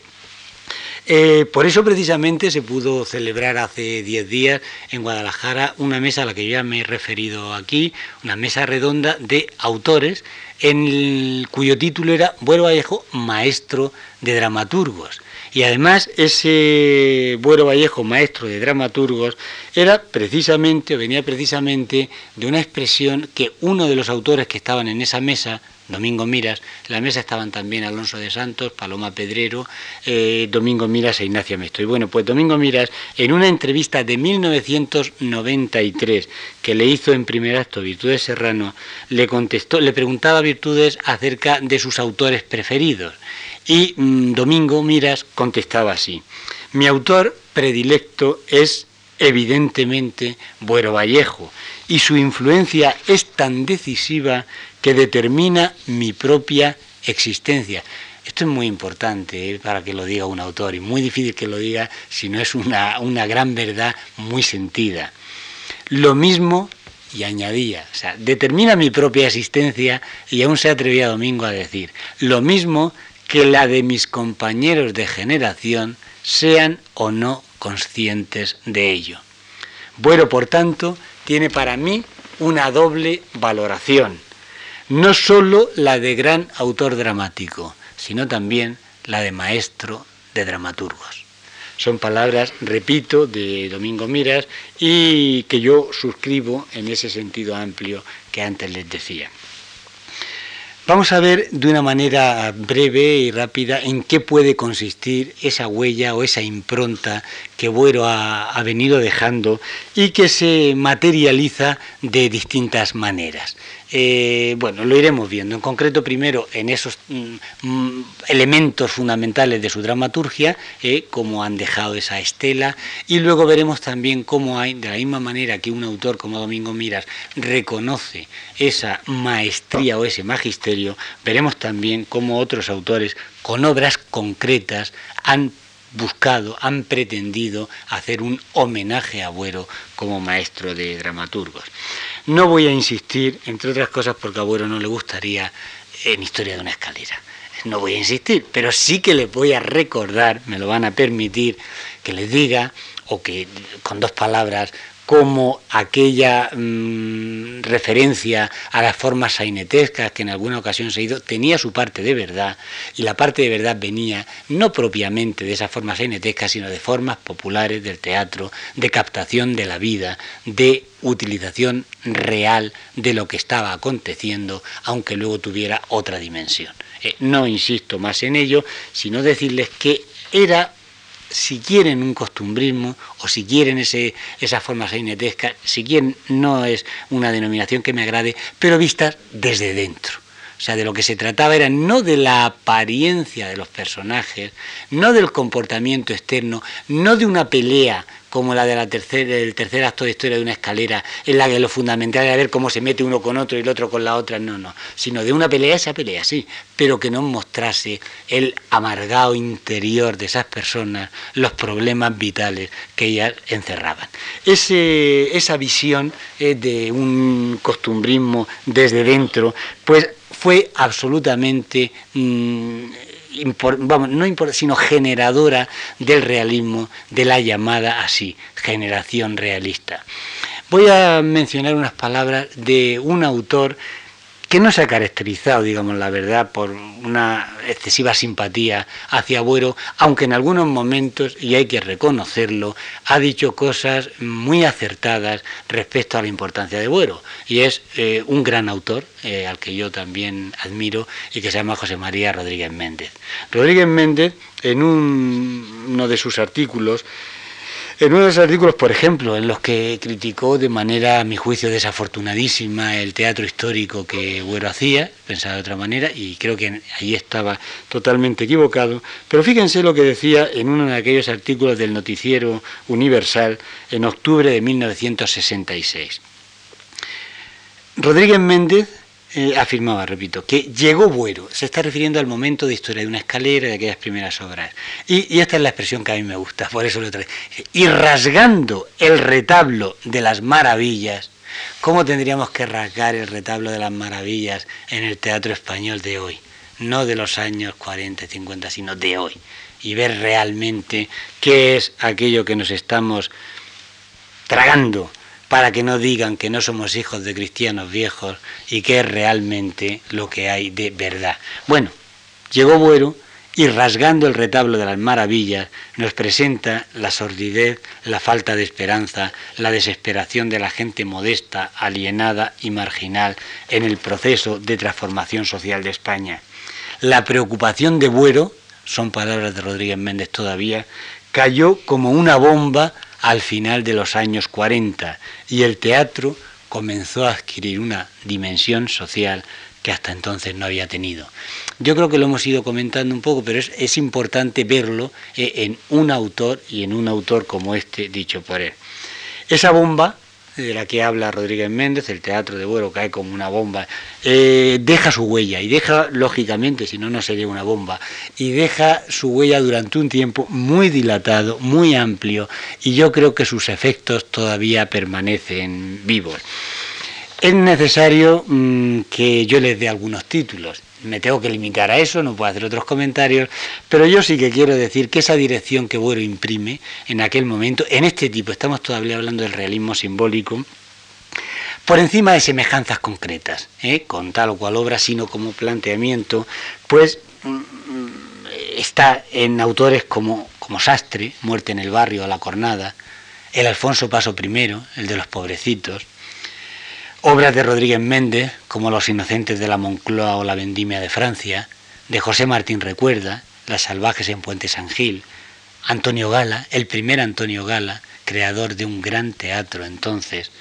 [SPEAKER 1] Eh, por eso precisamente se pudo celebrar hace 10 días en Guadalajara una mesa a la que ya me he referido aquí, una mesa redonda de autores en cuyo título era Buero Vallejo, maestro de dramaturgos. Y además ese Buero Vallejo, maestro de dramaturgos, era precisamente, o venía precisamente de una expresión que uno de los autores que estaban en esa mesa, Domingo Miras. En la mesa estaban también Alonso de Santos, Paloma Pedrero, eh, Domingo Miras e Ignacio Mesto. Y bueno, pues Domingo Miras, en una entrevista de 1993 que le hizo en primer acto Virtudes Serrano, le contestó, le preguntaba a Virtudes acerca de sus autores preferidos. Y mm, Domingo Miras contestaba así: Mi autor predilecto es evidentemente Buero Vallejo y su influencia es tan decisiva que determina mi propia existencia. Esto es muy importante eh, para que lo diga un autor y muy difícil que lo diga si no es una, una gran verdad muy sentida. Lo mismo, y añadía, o sea, determina mi propia existencia y aún se atrevía Domingo a decir, lo mismo que la de mis compañeros de generación sean o no conscientes de ello. Bueno, por tanto, tiene para mí una doble valoración no sólo la de gran autor dramático, sino también la de maestro de dramaturgos. Son palabras, repito, de Domingo Miras y que yo suscribo en ese sentido amplio que antes les decía. Vamos a ver de una manera breve y rápida en qué puede consistir esa huella o esa impronta que Buero ha, ha, venido dejando y que se materializa de distintas maneras. Eh, bueno, lo iremos viendo. En concreto, primero en esos mm, mm, elementos fundamentales de su dramaturgia, eh, cómo han dejado esa estela, y luego veremos también cómo hay, de la misma manera que un autor como Domingo Miras reconoce esa maestría o ese magisterio, veremos también cómo otros autores con obras concretas han buscado, han pretendido hacer un homenaje a Buero como maestro de dramaturgos. No voy a insistir, entre otras cosas porque a Buero no le gustaría en Historia de una escalera. No voy a insistir, pero sí que les voy a recordar, me lo van a permitir, que les diga, o que con dos palabras como aquella mm, referencia a las formas sainetescas que en alguna ocasión se ha ido tenía su parte de verdad y la parte de verdad venía no propiamente de esas formas sainetescas sino de formas populares del teatro, de captación de la vida, de utilización real de lo que estaba aconteciendo, aunque luego tuviera otra dimensión. Eh, no insisto más en ello, sino decirles que era si quieren un costumbrismo o si quieren ese, esa forma sainetesca, si quieren no es una denominación que me agrade, pero vistas desde dentro. O sea, de lo que se trataba era no de la apariencia de los personajes, no del comportamiento externo, no de una pelea como la de la del tercer acto de historia de una escalera, en la que lo fundamental era ver cómo se mete uno con otro y el otro con la otra, no, no, sino de una pelea, esa pelea, sí, pero que no mostrase el amargado interior de esas personas, los problemas vitales que ellas encerraban. Ese, esa visión de un costumbrismo desde dentro, pues fue absolutamente... No sino generadora del realismo, de la llamada así, generación realista. Voy a mencionar unas palabras de un autor que no se ha caracterizado, digamos la verdad, por una excesiva simpatía hacia Buero, aunque en algunos momentos, y hay que reconocerlo, ha dicho cosas muy acertadas respecto a la importancia de Buero. Y es eh, un gran autor, eh, al que yo también admiro, y que se llama José María Rodríguez Méndez. Rodríguez Méndez, en uno de sus artículos, en uno de los artículos, por ejemplo, en los que criticó de manera, a mi juicio, desafortunadísima el teatro histórico que Buero hacía, pensaba de otra manera, y creo que ahí estaba totalmente equivocado, pero fíjense lo que decía en uno de aquellos artículos del Noticiero Universal en octubre de 1966. Rodríguez Méndez eh, afirmaba, repito, que llegó Buero, se está refiriendo al momento de historia de una escalera, de aquellas primeras obras. Y, esta es la expresión que a mí me gusta, por eso lo traigo. Y rasgando el retablo de las maravillas, ¿cómo tendríamos que rasgar el retablo de las maravillas en el teatro español de hoy? No de los años 40 y 50, sino de hoy. Y ver realmente qué es aquello que nos estamos tragando para que no digan que no somos hijos de cristianos viejos y que es realmente lo que hay de verdad. Bueno, llegó Buero y rasgando el retablo de las maravillas nos presenta la sordidez, la falta de esperanza, la desesperación de la gente modesta, alienada y marginal en el proceso de transformación social de España. La preocupación de Buero, son palabras de Rodríguez Méndez todavía, cayó como una bomba al final de los años 40 y el teatro comenzó a adquirir una dimensión social que hasta entonces no había tenido. Yo creo que lo hemos ido comentando un poco, pero es, importante verlo eh, en un autor y en un autor como este dicho por él. Esa bomba de la que habla Rodríguez Méndez, el teatro de Buero cae como una bomba, eh, deja su huella y deja, lógicamente, si no, no sería una bomba, y deja su huella durante un tiempo muy dilatado, muy amplio, y yo creo que sus efectos todavía permanecen vivos. Es necesario mm, que yo les dé algunos títulos me tengo que limitar a eso, no puedo hacer otros comentarios, pero yo sí que quiero decir que esa dirección que Buero imprime en aquel momento, en este tipo, estamos todavía hablando del realismo simbólico, por encima de semejanzas concretas, ¿eh? con tal o cual obra, sino como planteamiento, pues mm, está en autores como, como Sastre, Muerte en el barrio, la cornada, el Alfonso Paso I, el de los pobrecitos, obras de Rodríguez Méndez, como Los inocentes de la Moncloa o La vendimia de Francia, de José Martín Recuerda, Las salvajes en Puente San Gil, Antonio Gala, el primer Antonio Gala, creador de un gran teatro entonces,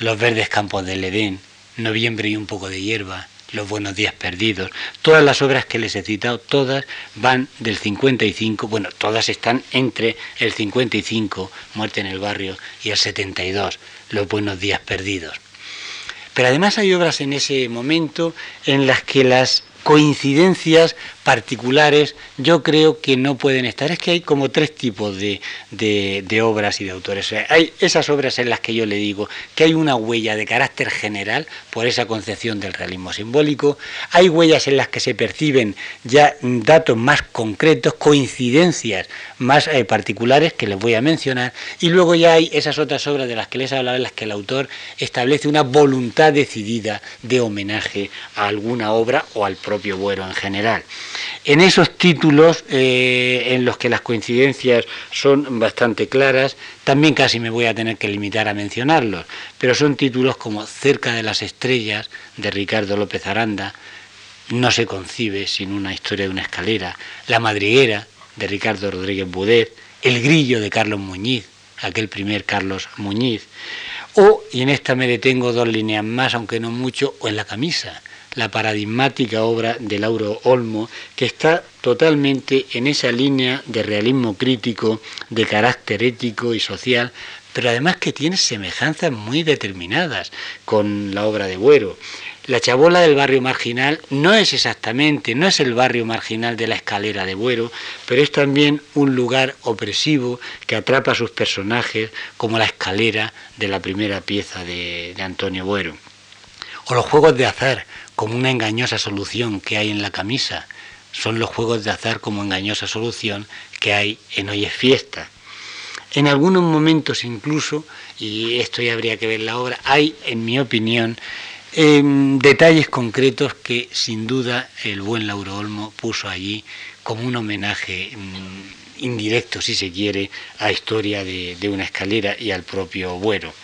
[SPEAKER 1] Los verdes campos del Edén, Noviembre y un poco de hierba, Los buenos días perdidos. Todas las obras que les he citado, todas van del 55, bueno, todas están entre el 55, Muerte en el barrio, y el 72, Los buenos días perdidos. Pero además hay obras en ese momento en las que las coincidencias particulares yo creo que no pueden estar. Es que hay como tres tipos de, de, obras y de autores. hay esas obras en las que yo le digo que hay una huella de carácter general por esa concepción del realismo simbólico. Hay huellas en las que se perciben ya datos más concretos, coincidencias más eh, particulares que les voy a mencionar. Y luego ya hay esas otras obras de las que les he hablado en las que el autor establece una voluntad decidida de homenaje a alguna obra o al propio Buero en general. En esos títulos, eh, en los que las coincidencias son bastante claras, también casi me voy a tener que limitar a mencionarlos, pero son títulos como Cerca de las Estrellas, de Ricardo López Aranda, No se concibe sin una historia de una escalera, La Madriguera, de Ricardo Rodríguez Budet, El Grillo, de Carlos Muñiz, aquel primer Carlos Muñiz, o, y en esta me detengo dos líneas más, aunque no mucho, o en La Camisa, la paradigmática obra de Lauro Olmo, que está totalmente en esa línea de realismo crítico, de carácter ético y social, pero además que tiene semejanzas muy determinadas con la obra de Buero. La chabola del barrio marginal no es exactamente, no es el barrio marginal de la escalera de Buero, pero es también un lugar opresivo que atrapa a sus personajes como la escalera de la primera pieza de, de Antonio Buero. O los juegos de azar, como una engañosa solución que hay en la camisa, son los juegos de azar como engañosa solución que hay en Hoy es fiesta. En algunos momentos incluso, y esto ya habría que ver la obra, hay, en mi opinión, em, detalles concretos que sin duda el buen Lauro Olmo puso allí como un homenaje mm, indirecto, si se quiere, a historia de una escalera y al propio Buero.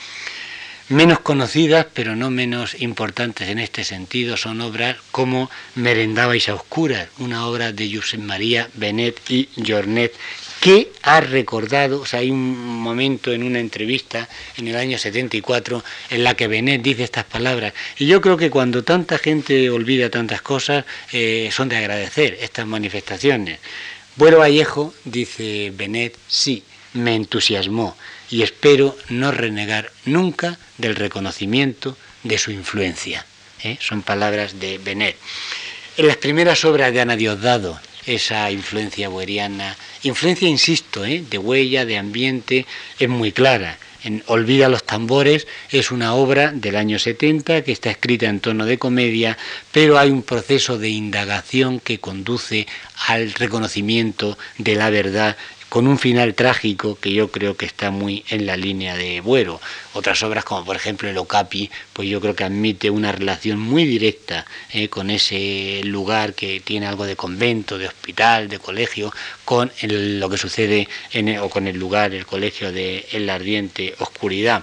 [SPEAKER 1] Menos conocidas, pero no menos importantes en este sentido, son obras como Merendabais a Oscuras, una obra de Josep María Benet y Jornet, que ha recordado, o sea, hay un momento en una entrevista en el año 74 en la que Benet dice estas palabras. Y yo creo que cuando tanta gente olvida tantas cosas, eh, son de agradecer estas manifestaciones. Bueno Vallejo, dice Benet, sí, me entusiasmó y espero no renegar nunca del reconocimiento de su influencia. ¿eh? Son palabras de Benet. En las primeras obras de Ana Diosdado, esa influencia boeriana, influencia, insisto, ¿eh? de huella, de ambiente, es muy clara. En Olvida los tambores es una obra del año 70 que está escrita en tono de comedia, pero hay un proceso de indagación que conduce al reconocimiento de la verdad con un final trágico que yo creo que está muy en la línea de Buero. Otras obras como por ejemplo el Okapi, pues yo creo que admite una relación muy directa eh, con ese lugar que tiene algo de convento, de hospital, de colegio, con lo que sucede en, o con el lugar, el colegio de en la ardiente oscuridad.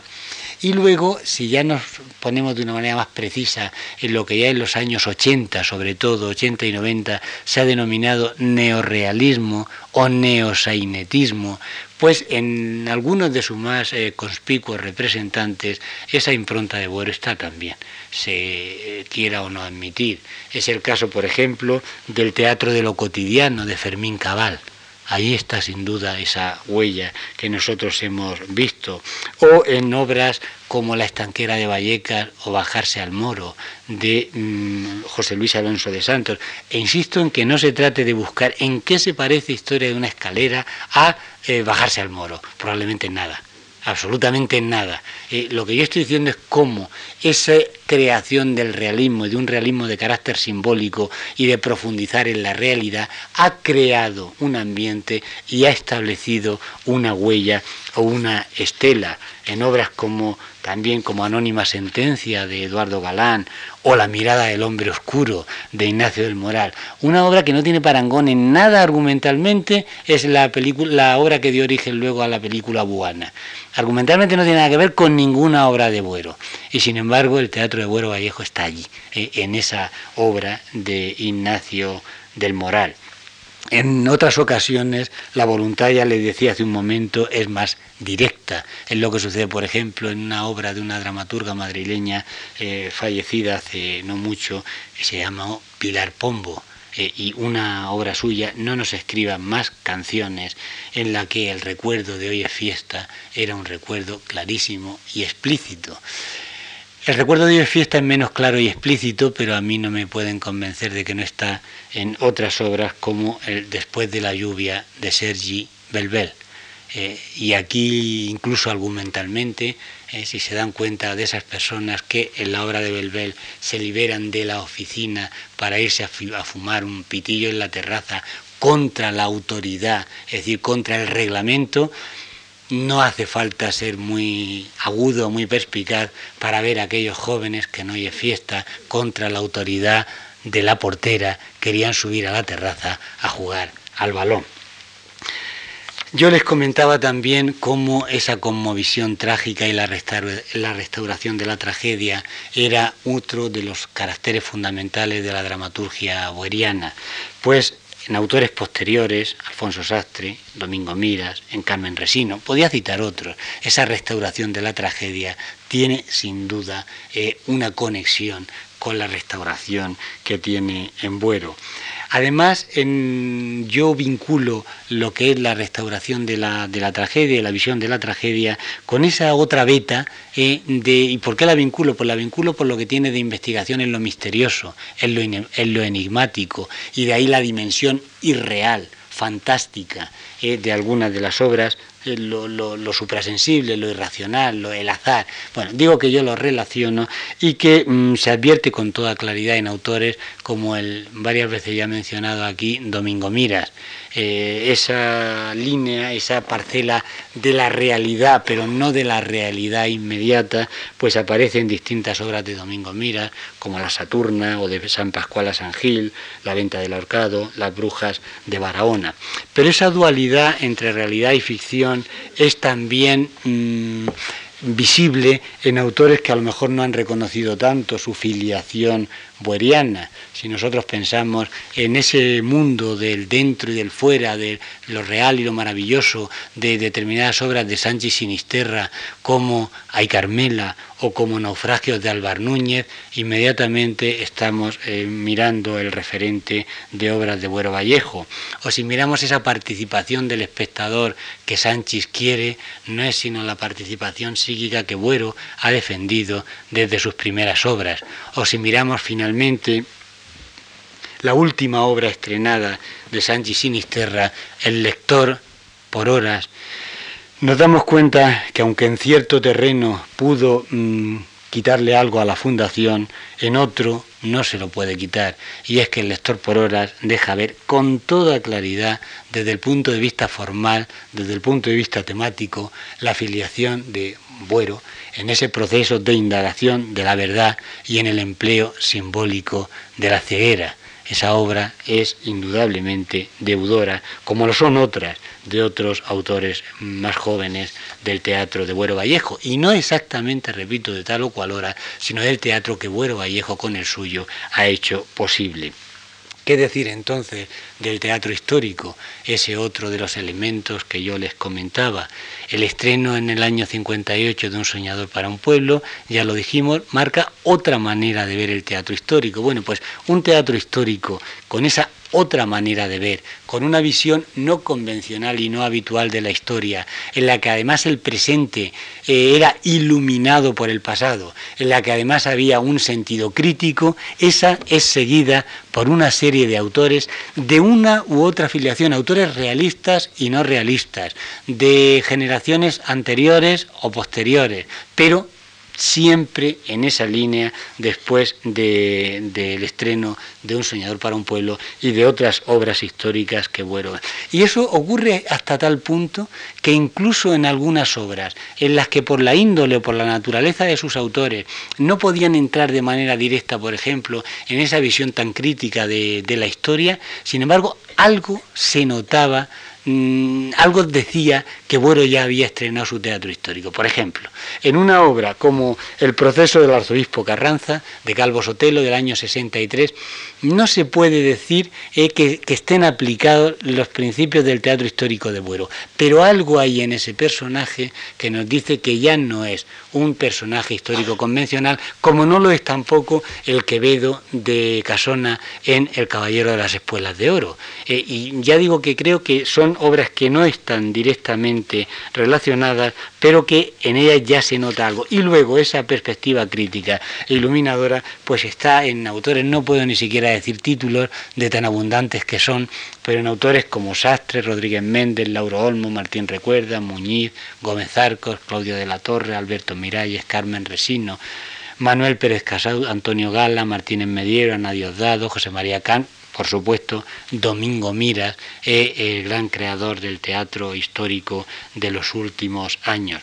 [SPEAKER 1] Y luego, si ya nos ponemos de una manera más precisa en lo que ya en los años 80, sobre todo 80 y 90, se ha denominado neorrealismo o neosainetismo, pues en algunos de sus más eh, conspicuos representantes esa impronta de Buero está también, se eh, quiera o no admitir. Es el caso, por ejemplo, del teatro de lo cotidiano de Fermín Cabal Ahí está sin duda esa huella que nosotros hemos visto. O en obras como La estanquera de Vallecas o Bajarse al Moro de mm, José Luis Alonso de Santos. E insisto en que no se trate de buscar en qué se parece Historia de una escalera a eh, Bajarse al Moro. Probablemente nada absolutamente nada. Eh, lo que yo estoy diciendo es cómo ese creación del realismo y de un realismo de carácter simbólico y de profundizar en la realidad, ha creado un ambiente y ha establecido una huella o una estela en obras como también como Anónima Sentencia de Eduardo Galán o La mirada del hombre oscuro de Ignacio del Moral. Una obra que no tiene parangón en nada argumentalmente, es la, la obra que dio origen luego a la película Buana. Argumentalmente no tiene nada que ver con ninguna obra de Buero. Y sin el Teatro de Buero Vallejo está allí, eh, en esa obra de Ignacio del Moral. En otras ocasiones la voluntad, ya le decía hace un momento, es más directa. Es lo que sucede, por ejemplo, en una obra de una dramaturga madrileña eh, fallecida hace no mucho, se llama Pilar Pombo. Eh, y una obra suya, no nos escriba más canciones en la que el recuerdo de hoy es fiesta era un recuerdo clarísimo y explícito. El recuerdo de fiesta es menos claro y explícito, pero a mí no me pueden convencer de que no está en otras obras como el Después de la lluvia de Sergi Belbel. Eh, y aquí incluso argumentalmente, eh, si se dan cuenta de esas personas que en la obra de Belbel se liberan de la oficina para irse a fumar un pitillo en la terraza contra la autoridad, es decir, contra el reglamento, no hace falta ser muy agudo, muy perspicaz para ver a aquellos jóvenes que no hay fiesta contra la autoridad de la portera, querían subir a la terraza a jugar al balón. Yo les comentaba también cómo esa conmovisión trágica y la, restauración de la tragedia era otro de los caracteres fundamentales de la dramaturgia boeriana, pues en autores posteriores, Alfonso Sastre, Domingo Miras, en Carmen Resino, podía citar otros, esa restauración de la tragedia tiene sin duda eh, una conexión con la restauración que tiene en Buero. Además, yo vinculo lo que es la restauración de la, de la tragedia, la visión de la tragedia, con esa otra beta. Eh, de, ¿Y por qué la vinculo? Pues la vinculo por lo que tiene de investigación en lo misterioso, en lo, en lo enigmático, y de ahí la dimensión irreal, fantástica de algunas de las obras eh, lo, lo, suprasensible, lo irracional, lo, el azar. Bueno, digo que yo lo relaciono y que mm, se advierte con toda claridad en autores como el varias veces ya mencionado aquí Domingo Miras. Eh, esa línea, esa parcela de la realidad, pero no de la realidad inmediata, pues aparece en distintas obras de Domingo Miras, como La Saturna o de San Pascual a San Gil, La Venta del Ahorcado, Las Brujas de Barahona. Pero esa dualidad entre realidad y ficción es también... Mm, visible en autores que a lo mejor no han reconocido tanto su filiación bueriana. Si nosotros pensamos en ese mundo del dentro y del fuera, de lo real y lo maravilloso de determinadas obras de Sánchez Sinisterra, como Ay Carmela o como Naufragios de Alvar Núñez, inmediatamente estamos eh, mirando el referente de obras de Buero Vallejo. O si miramos esa participación del espectador que Sánchez quiere, no es sino la participación psíquica que Buero ha defendido desde sus primeras obras. O si miramos finalmente la última obra estrenada de Sánchez Sinisterra, El lector por horas, nos damos cuenta que aunque en cierto terreno pudo mm, quitarle algo a la fundación, en otro no se lo puede quitar. Y es que el lector por horas deja ver con toda claridad, desde el punto de vista formal, desde el punto de vista temático, la afiliación de Buero en ese proceso de indagación de la verdad y en el empleo simbólico de la ceguera. Esa obra es indudablemente deudora, como lo son otras de otros autores más jóvenes del teatro de Buero Vallejo. Y no exactamente, repito, de tal o cual hora, sino del teatro que Buero Vallejo con el suyo ha hecho posible. ¿Qué decir entonces del teatro histórico? Ese otro de los elementos que yo les comentaba. El estreno en el año 58 de Un soñador para un pueblo, ya lo dijimos, marca otra manera de ver el teatro histórico. Bueno, pues un teatro histórico con esa otra manera de ver, con una visión no convencional y no habitual de la historia, en la que además el presente eh, era iluminado por el pasado, en la que además había un sentido crítico, esa es seguida por una serie de autores de una u otra afiliación, autores realistas y no realistas, de generaciones anteriores o posteriores, pero siempre en esa línea después del estreno de Un soñador para un pueblo y de otras obras históricas que Buero. Y eso ocurre hasta tal punto que incluso en algunas obras en las que por la índole o por la naturaleza de sus autores no podían entrar de manera directa, por ejemplo, en esa visión tan crítica de, de la historia, sin embargo, algo se notaba Mm, algo decía que Buero ya había estrenado su teatro histórico. Por ejemplo, en una obra como El proceso del arzobispo Carranza, de Calvo Sotelo, del año 63, no se puede decir eh, que, estén aplicados los principios del teatro histórico de Buero, pero algo hay en ese personaje que nos dice que ya no es un personaje histórico convencional, como no lo es tampoco el Quevedo de Casona en El Caballero de las Espuelas de Oro. Eh, y ya digo que creo que son obras que no están directamente relacionadas, pero que en ellas ya se nota algo. Y luego esa perspectiva crítica e iluminadora, pues está en autores, no puedo ni siquiera decir títulos de tan abundantes que son, pero en autores como Sastre, Rodríguez Méndez, Lauro Olmo, Martín Recuerda, Muñiz, Gómez Arcos, Claudio de la Torre, Alberto Miralles, Carmen Resino, Manuel Pérez Casado, Antonio Gala, Martínez Mediero, Ana Diosdado, José María Can, por supuesto, Domingo Miras, es el gran creador del teatro histórico de los últimos años.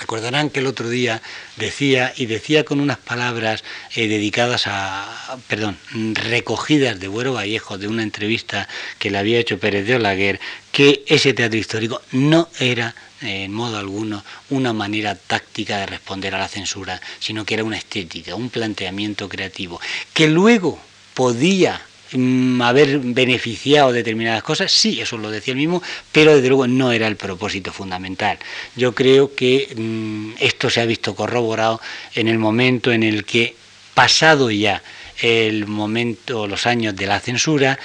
[SPEAKER 1] Recordarán que el otro día decía, y decía con unas palabras eh, dedicadas a, perdón, recogidas de Buero Vallejo, de una entrevista que le había hecho Pérez de Olaguer, que ese teatro histórico no era en modo alguno una manera táctica de responder a la censura, sino que era una estética, un planteamiento creativo, que luego podía haber beneficiado determinadas cosas, sí, eso lo decía el mismo, pero desde luego no era el propósito fundamental. Yo creo que mm, esto se ha visto corroborado en el momento en el que, pasado ya el momento, los años de la censura,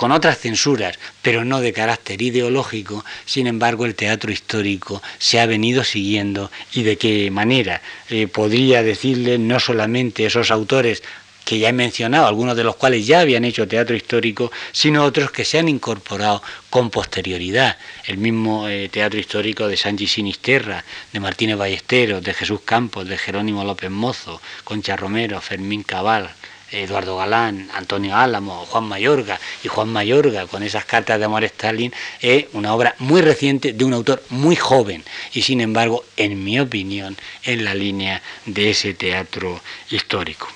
[SPEAKER 1] con otras censuras, pero no de carácter ideológico, sin embargo el teatro histórico se ha venido siguiendo y de qué manera. Eh, podría decirle no solamente esos autores que ya he mencionado, algunos de los cuales ya habían hecho teatro histórico, sino otros que se han incorporado con posterioridad. El mismo eh, teatro histórico de Sanchi Sinisterra, de Martínez Ballesteros, de Jesús Campos, de Jerónimo López Mozo, Concha Romero, Fermín Cabal, Eduardo Galán, Antonio Álamo, Juan Mayorga y Juan Mayorga con esas cartas de amor a Stalin es una obra muy reciente de un autor muy joven y sin embargo, en mi opinión, en la línea de ese teatro histórico.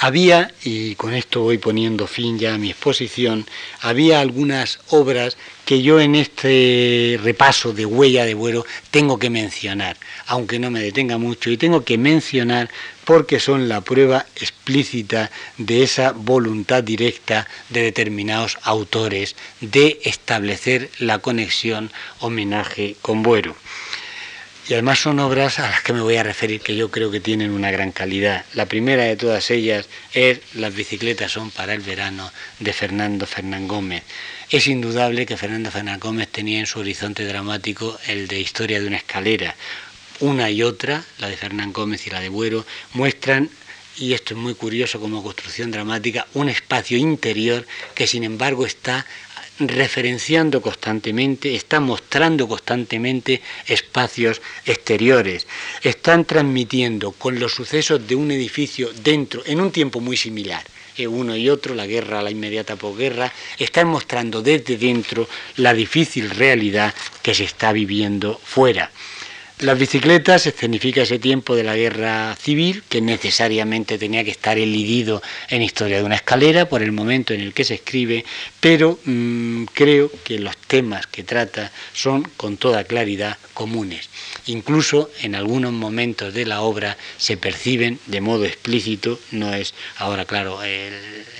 [SPEAKER 1] Había, y con esto voy poniendo fin ya a mi exposición, había algunas obras que yo en este repaso de huella de Buero tengo que mencionar, aunque no me detenga mucho, y tengo que mencionar porque son la prueba explícita de esa voluntad directa de determinados autores de establecer la conexión homenaje con Buero. Y además son obras a las que me voy a referir que yo creo que tienen una gran calidad. La primera de todas ellas es Las bicicletas son para el verano de Fernando Fernán Gómez. Es indudable que Fernando Fernán Gómez tenía en su horizonte dramático el de Historia de una escalera. Una y otra, la de Fernán Gómez y la de Buero, muestran y esto es muy curioso como construcción dramática, un espacio interior que sin embargo está referenciando constantemente, están mostrando constantemente espacios exteriores, están transmitiendo con los sucesos de un edificio dentro, en un tiempo muy similar, eh, uno y otro, la guerra, la inmediata posguerra, están mostrando desde dentro la difícil realidad que se está viviendo fuera. Las bicicletas escenifica ese tiempo de la guerra civil que necesariamente tenía que estar elidido en Historia de una escalera por el momento en el que se escribe, pero mm, creo que los temas que trata son con toda claridad comunes. Incluso en algunos momentos de la obra se perciben de modo explícito, no es ahora claro el,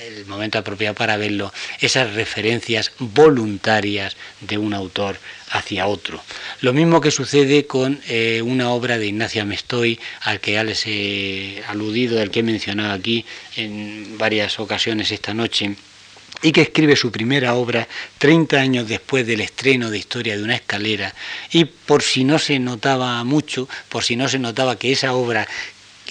[SPEAKER 1] el momento apropiado para verlo, esas referencias voluntarias de un autor hacia otro. Lo mismo que sucede con eh, una obra de Ignacio Amestoy, al que ya les he aludido, al que he mencionado aquí en varias ocasiones esta noche, y que escribe su primera obra 30 años después del estreno de Historia de una escalera, y por si no se notaba mucho, por si no se notaba que esa obra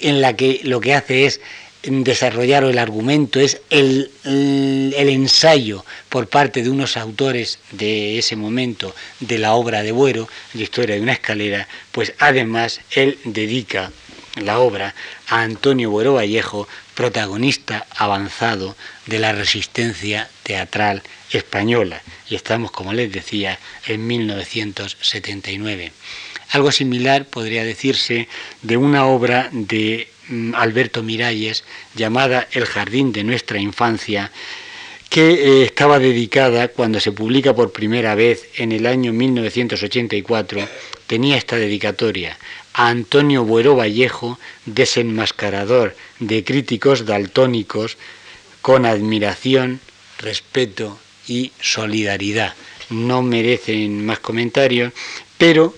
[SPEAKER 1] en la que lo que hace es desarrollar el argumento, es el, ensayo por parte de unos autores de ese momento de la obra de Buero, la historia de una escalera, pues además él dedica la obra a Antonio Buero Vallejo, protagonista avanzado de la resistencia teatral española. Y estamos, como les decía, en 1979. Algo similar podría decirse de una obra de Alberto Miralles llamada El jardín de nuestra infancia, que eh, estaba dedicada cuando se publica por primera vez en el año 1984, tenía esta dedicatoria a Antonio Buero Vallejo, desenmascarador de críticos daltónicos, con admiración, respeto y solidaridad. No merecen más comentarios, pero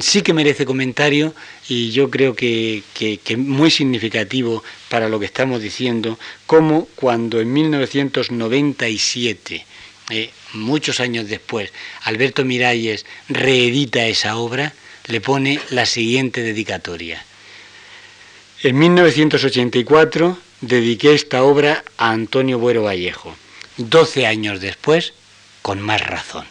[SPEAKER 1] sí que merece comentario y yo creo que, que, muy significativo para lo que estamos diciendo, como cuando en 1997, eh, muchos años después, Alberto Miralles reedita esa obra, le pone la siguiente dedicatoria. En 1984 dediqué esta obra a Antonio Buero Vallejo. Doce años después, con más razón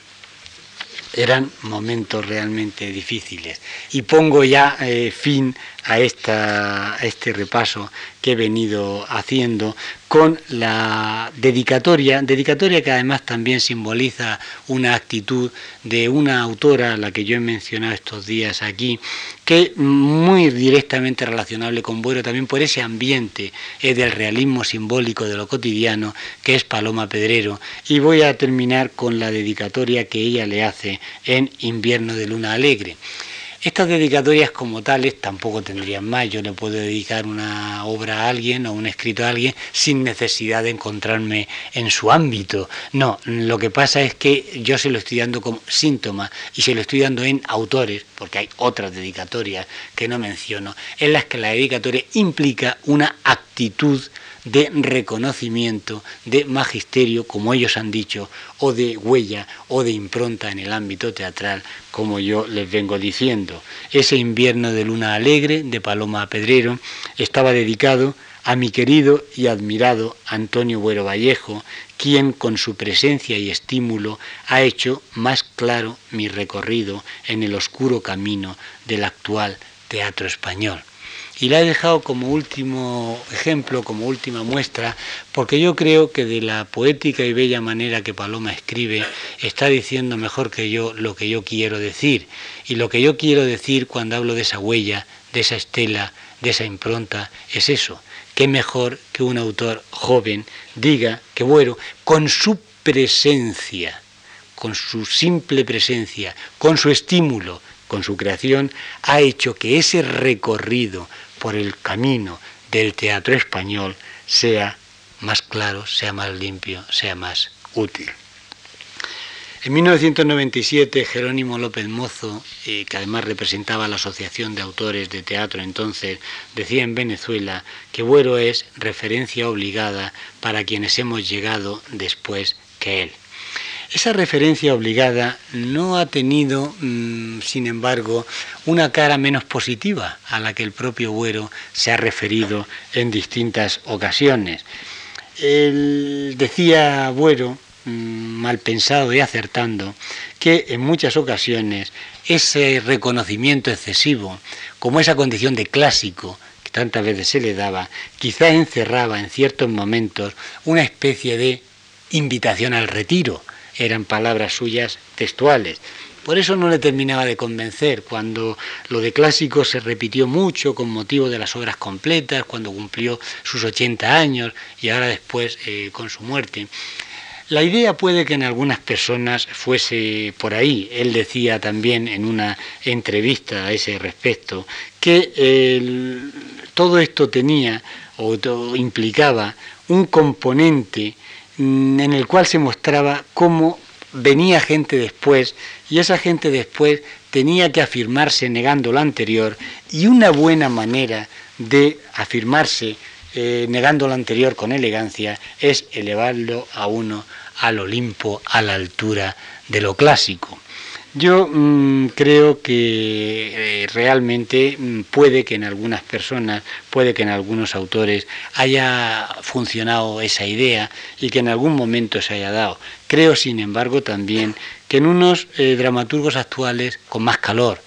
[SPEAKER 1] eran momentos realmente difíciles. Y pongo ya eh, fin a, esta, este repaso que he venido haciendo con la dedicatoria, dedicatoria que además también simboliza una actitud de una autora, a la que yo he mencionado estos días aquí, que muy directamente relacionable con Buero también por ese ambiente es del realismo simbólico de lo cotidiano, que es Paloma Pedrero. Y voy a terminar con la dedicatoria que ella le hace en Invierno de Luna Alegre. Estas dedicatorias como tales tampoco tendrían más. Yo le puedo dedicar una obra a alguien o un escrito a alguien sin necesidad de encontrarme en su ámbito. No, lo que pasa es que yo se lo estoy dando como síntoma y se lo estoy dando en autores, porque hay otras dedicatorias que no menciono, en las que la dedicatoria implica una actitud de reconocimiento, de magisterio, como ellos han dicho, o de huella o de impronta en el ámbito teatral, como yo les vengo diciendo. Ese invierno de luna alegre de Paloma Pedrero estaba dedicado a mi querido y admirado Antonio Buero Vallejo, quien con su presencia y estímulo ha hecho más claro mi recorrido en el oscuro camino del actual teatro español. Y la he dejado como último ejemplo, como última muestra, porque yo creo que de la poética y bella manera que Paloma escribe, está diciendo mejor que yo lo que yo quiero decir. Y lo que yo quiero decir cuando hablo de esa huella, de esa estela, de esa impronta, es eso. Qué mejor que un autor joven diga que, bueno, con su presencia, con su simple presencia, con su estímulo, con su creación, ha hecho que ese recorrido por el camino del teatro español sea más claro, sea más limpio, sea más útil. En 1997, Jerónimo López Mozo, eh, que además representaba la Asociación de Autores de Teatro entonces, decía en Venezuela que Buero es referencia obligada para quienes hemos llegado después que él. Esa referencia obligada no ha tenido, mm, sin embargo, una cara menos positiva a la que el propio Buero se ha referido en distintas ocasiones. Decía Buero, mm, mal pensado y acertando, que en muchas ocasiones ese reconocimiento excesivo, como esa condición de clásico que tantas veces se le daba, quizá encerraba en ciertos momentos una especie de invitación al retiro, eran palabras suyas textuales. Por eso no le terminaba de convencer cuando lo de clásico se repitió mucho con motivo de las obras completas, cuando cumplió sus 80 años y ahora después eh, con su muerte. La idea puede que en algunas personas fuese por ahí. Él decía también en una entrevista a ese respecto que todo esto tenía o implicaba un componente en el cual se mostraba cómo venía gente después y esa gente después tenía que afirmarse negando lo anterior y una buena manera de afirmarse eh, negando lo anterior con elegancia es elevarlo a uno al Olimpo, a la altura de lo clásico. Yo mm, creo que eh, realmente mm, puede que en algunas personas, puede que en algunos autores haya funcionado esa idea y que en algún momento se haya dado. Creo, sin embargo, también que en unos eh, dramaturgos actuales con más calor,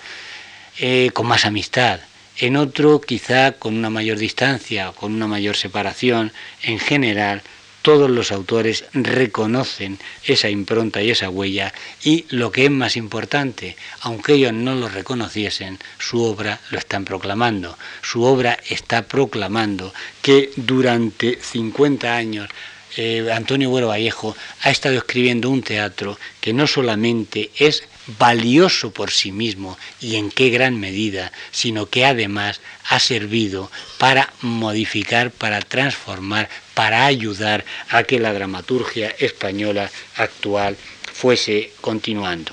[SPEAKER 1] eh, con más amistad, en otro quizá con una mayor distancia, con una mayor separación, en general todos los autores reconocen esa impronta y esa huella y lo que es más importante, aunque ellos no lo reconociesen, su obra lo están proclamando. Su obra está proclamando que durante 50 años eh, Antonio Güero Vallejo ha estado escribiendo un teatro que no solamente es valioso por sí mismo y en qué gran medida, sino que además ha servido para modificar, para transformar, para ayudar a que la dramaturgia española actual fuese continuando.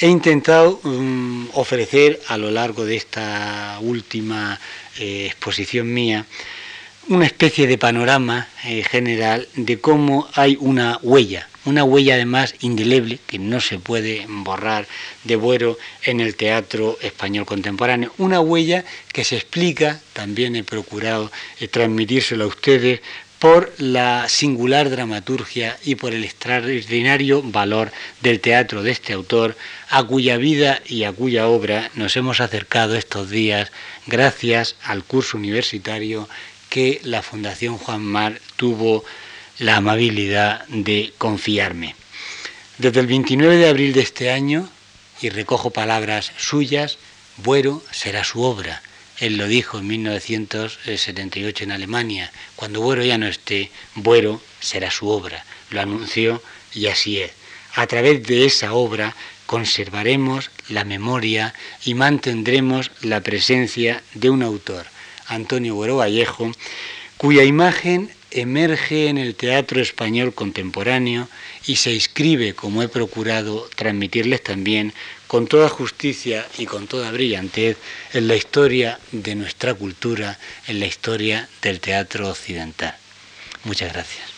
[SPEAKER 1] He intentado mm, ofrecer a lo largo de esta última eh, exposición mía una especie de panorama eh, general de cómo hay una huella, una huella además indeleble que no se puede borrar de Buero en el teatro español contemporáneo, una huella que se explica, también he procurado eh, transmitírselo a ustedes, por la singular dramaturgia y por el extraordinario valor del teatro de este autor, a cuya vida y a cuya obra nos hemos acercado estos días gracias al curso universitario que la Fundación Juan Mar tuvo la amabilidad de confiarme. Desde el 29 de abril de este año, y recojo palabras suyas, Buero será su obra. Él lo dijo en 1978 en Alemania. Cuando Buero ya no esté, Buero será su obra. Lo anunció y así es. A través de esa obra conservaremos la memoria y mantendremos la presencia de un autor Antonio Buero Vallejo, cuya imagen emerge en el teatro español contemporáneo y se inscribe, como he procurado transmitirles también, con toda justicia y con toda brillantez en la historia de nuestra cultura, en la historia del teatro occidental. Muchas gracias.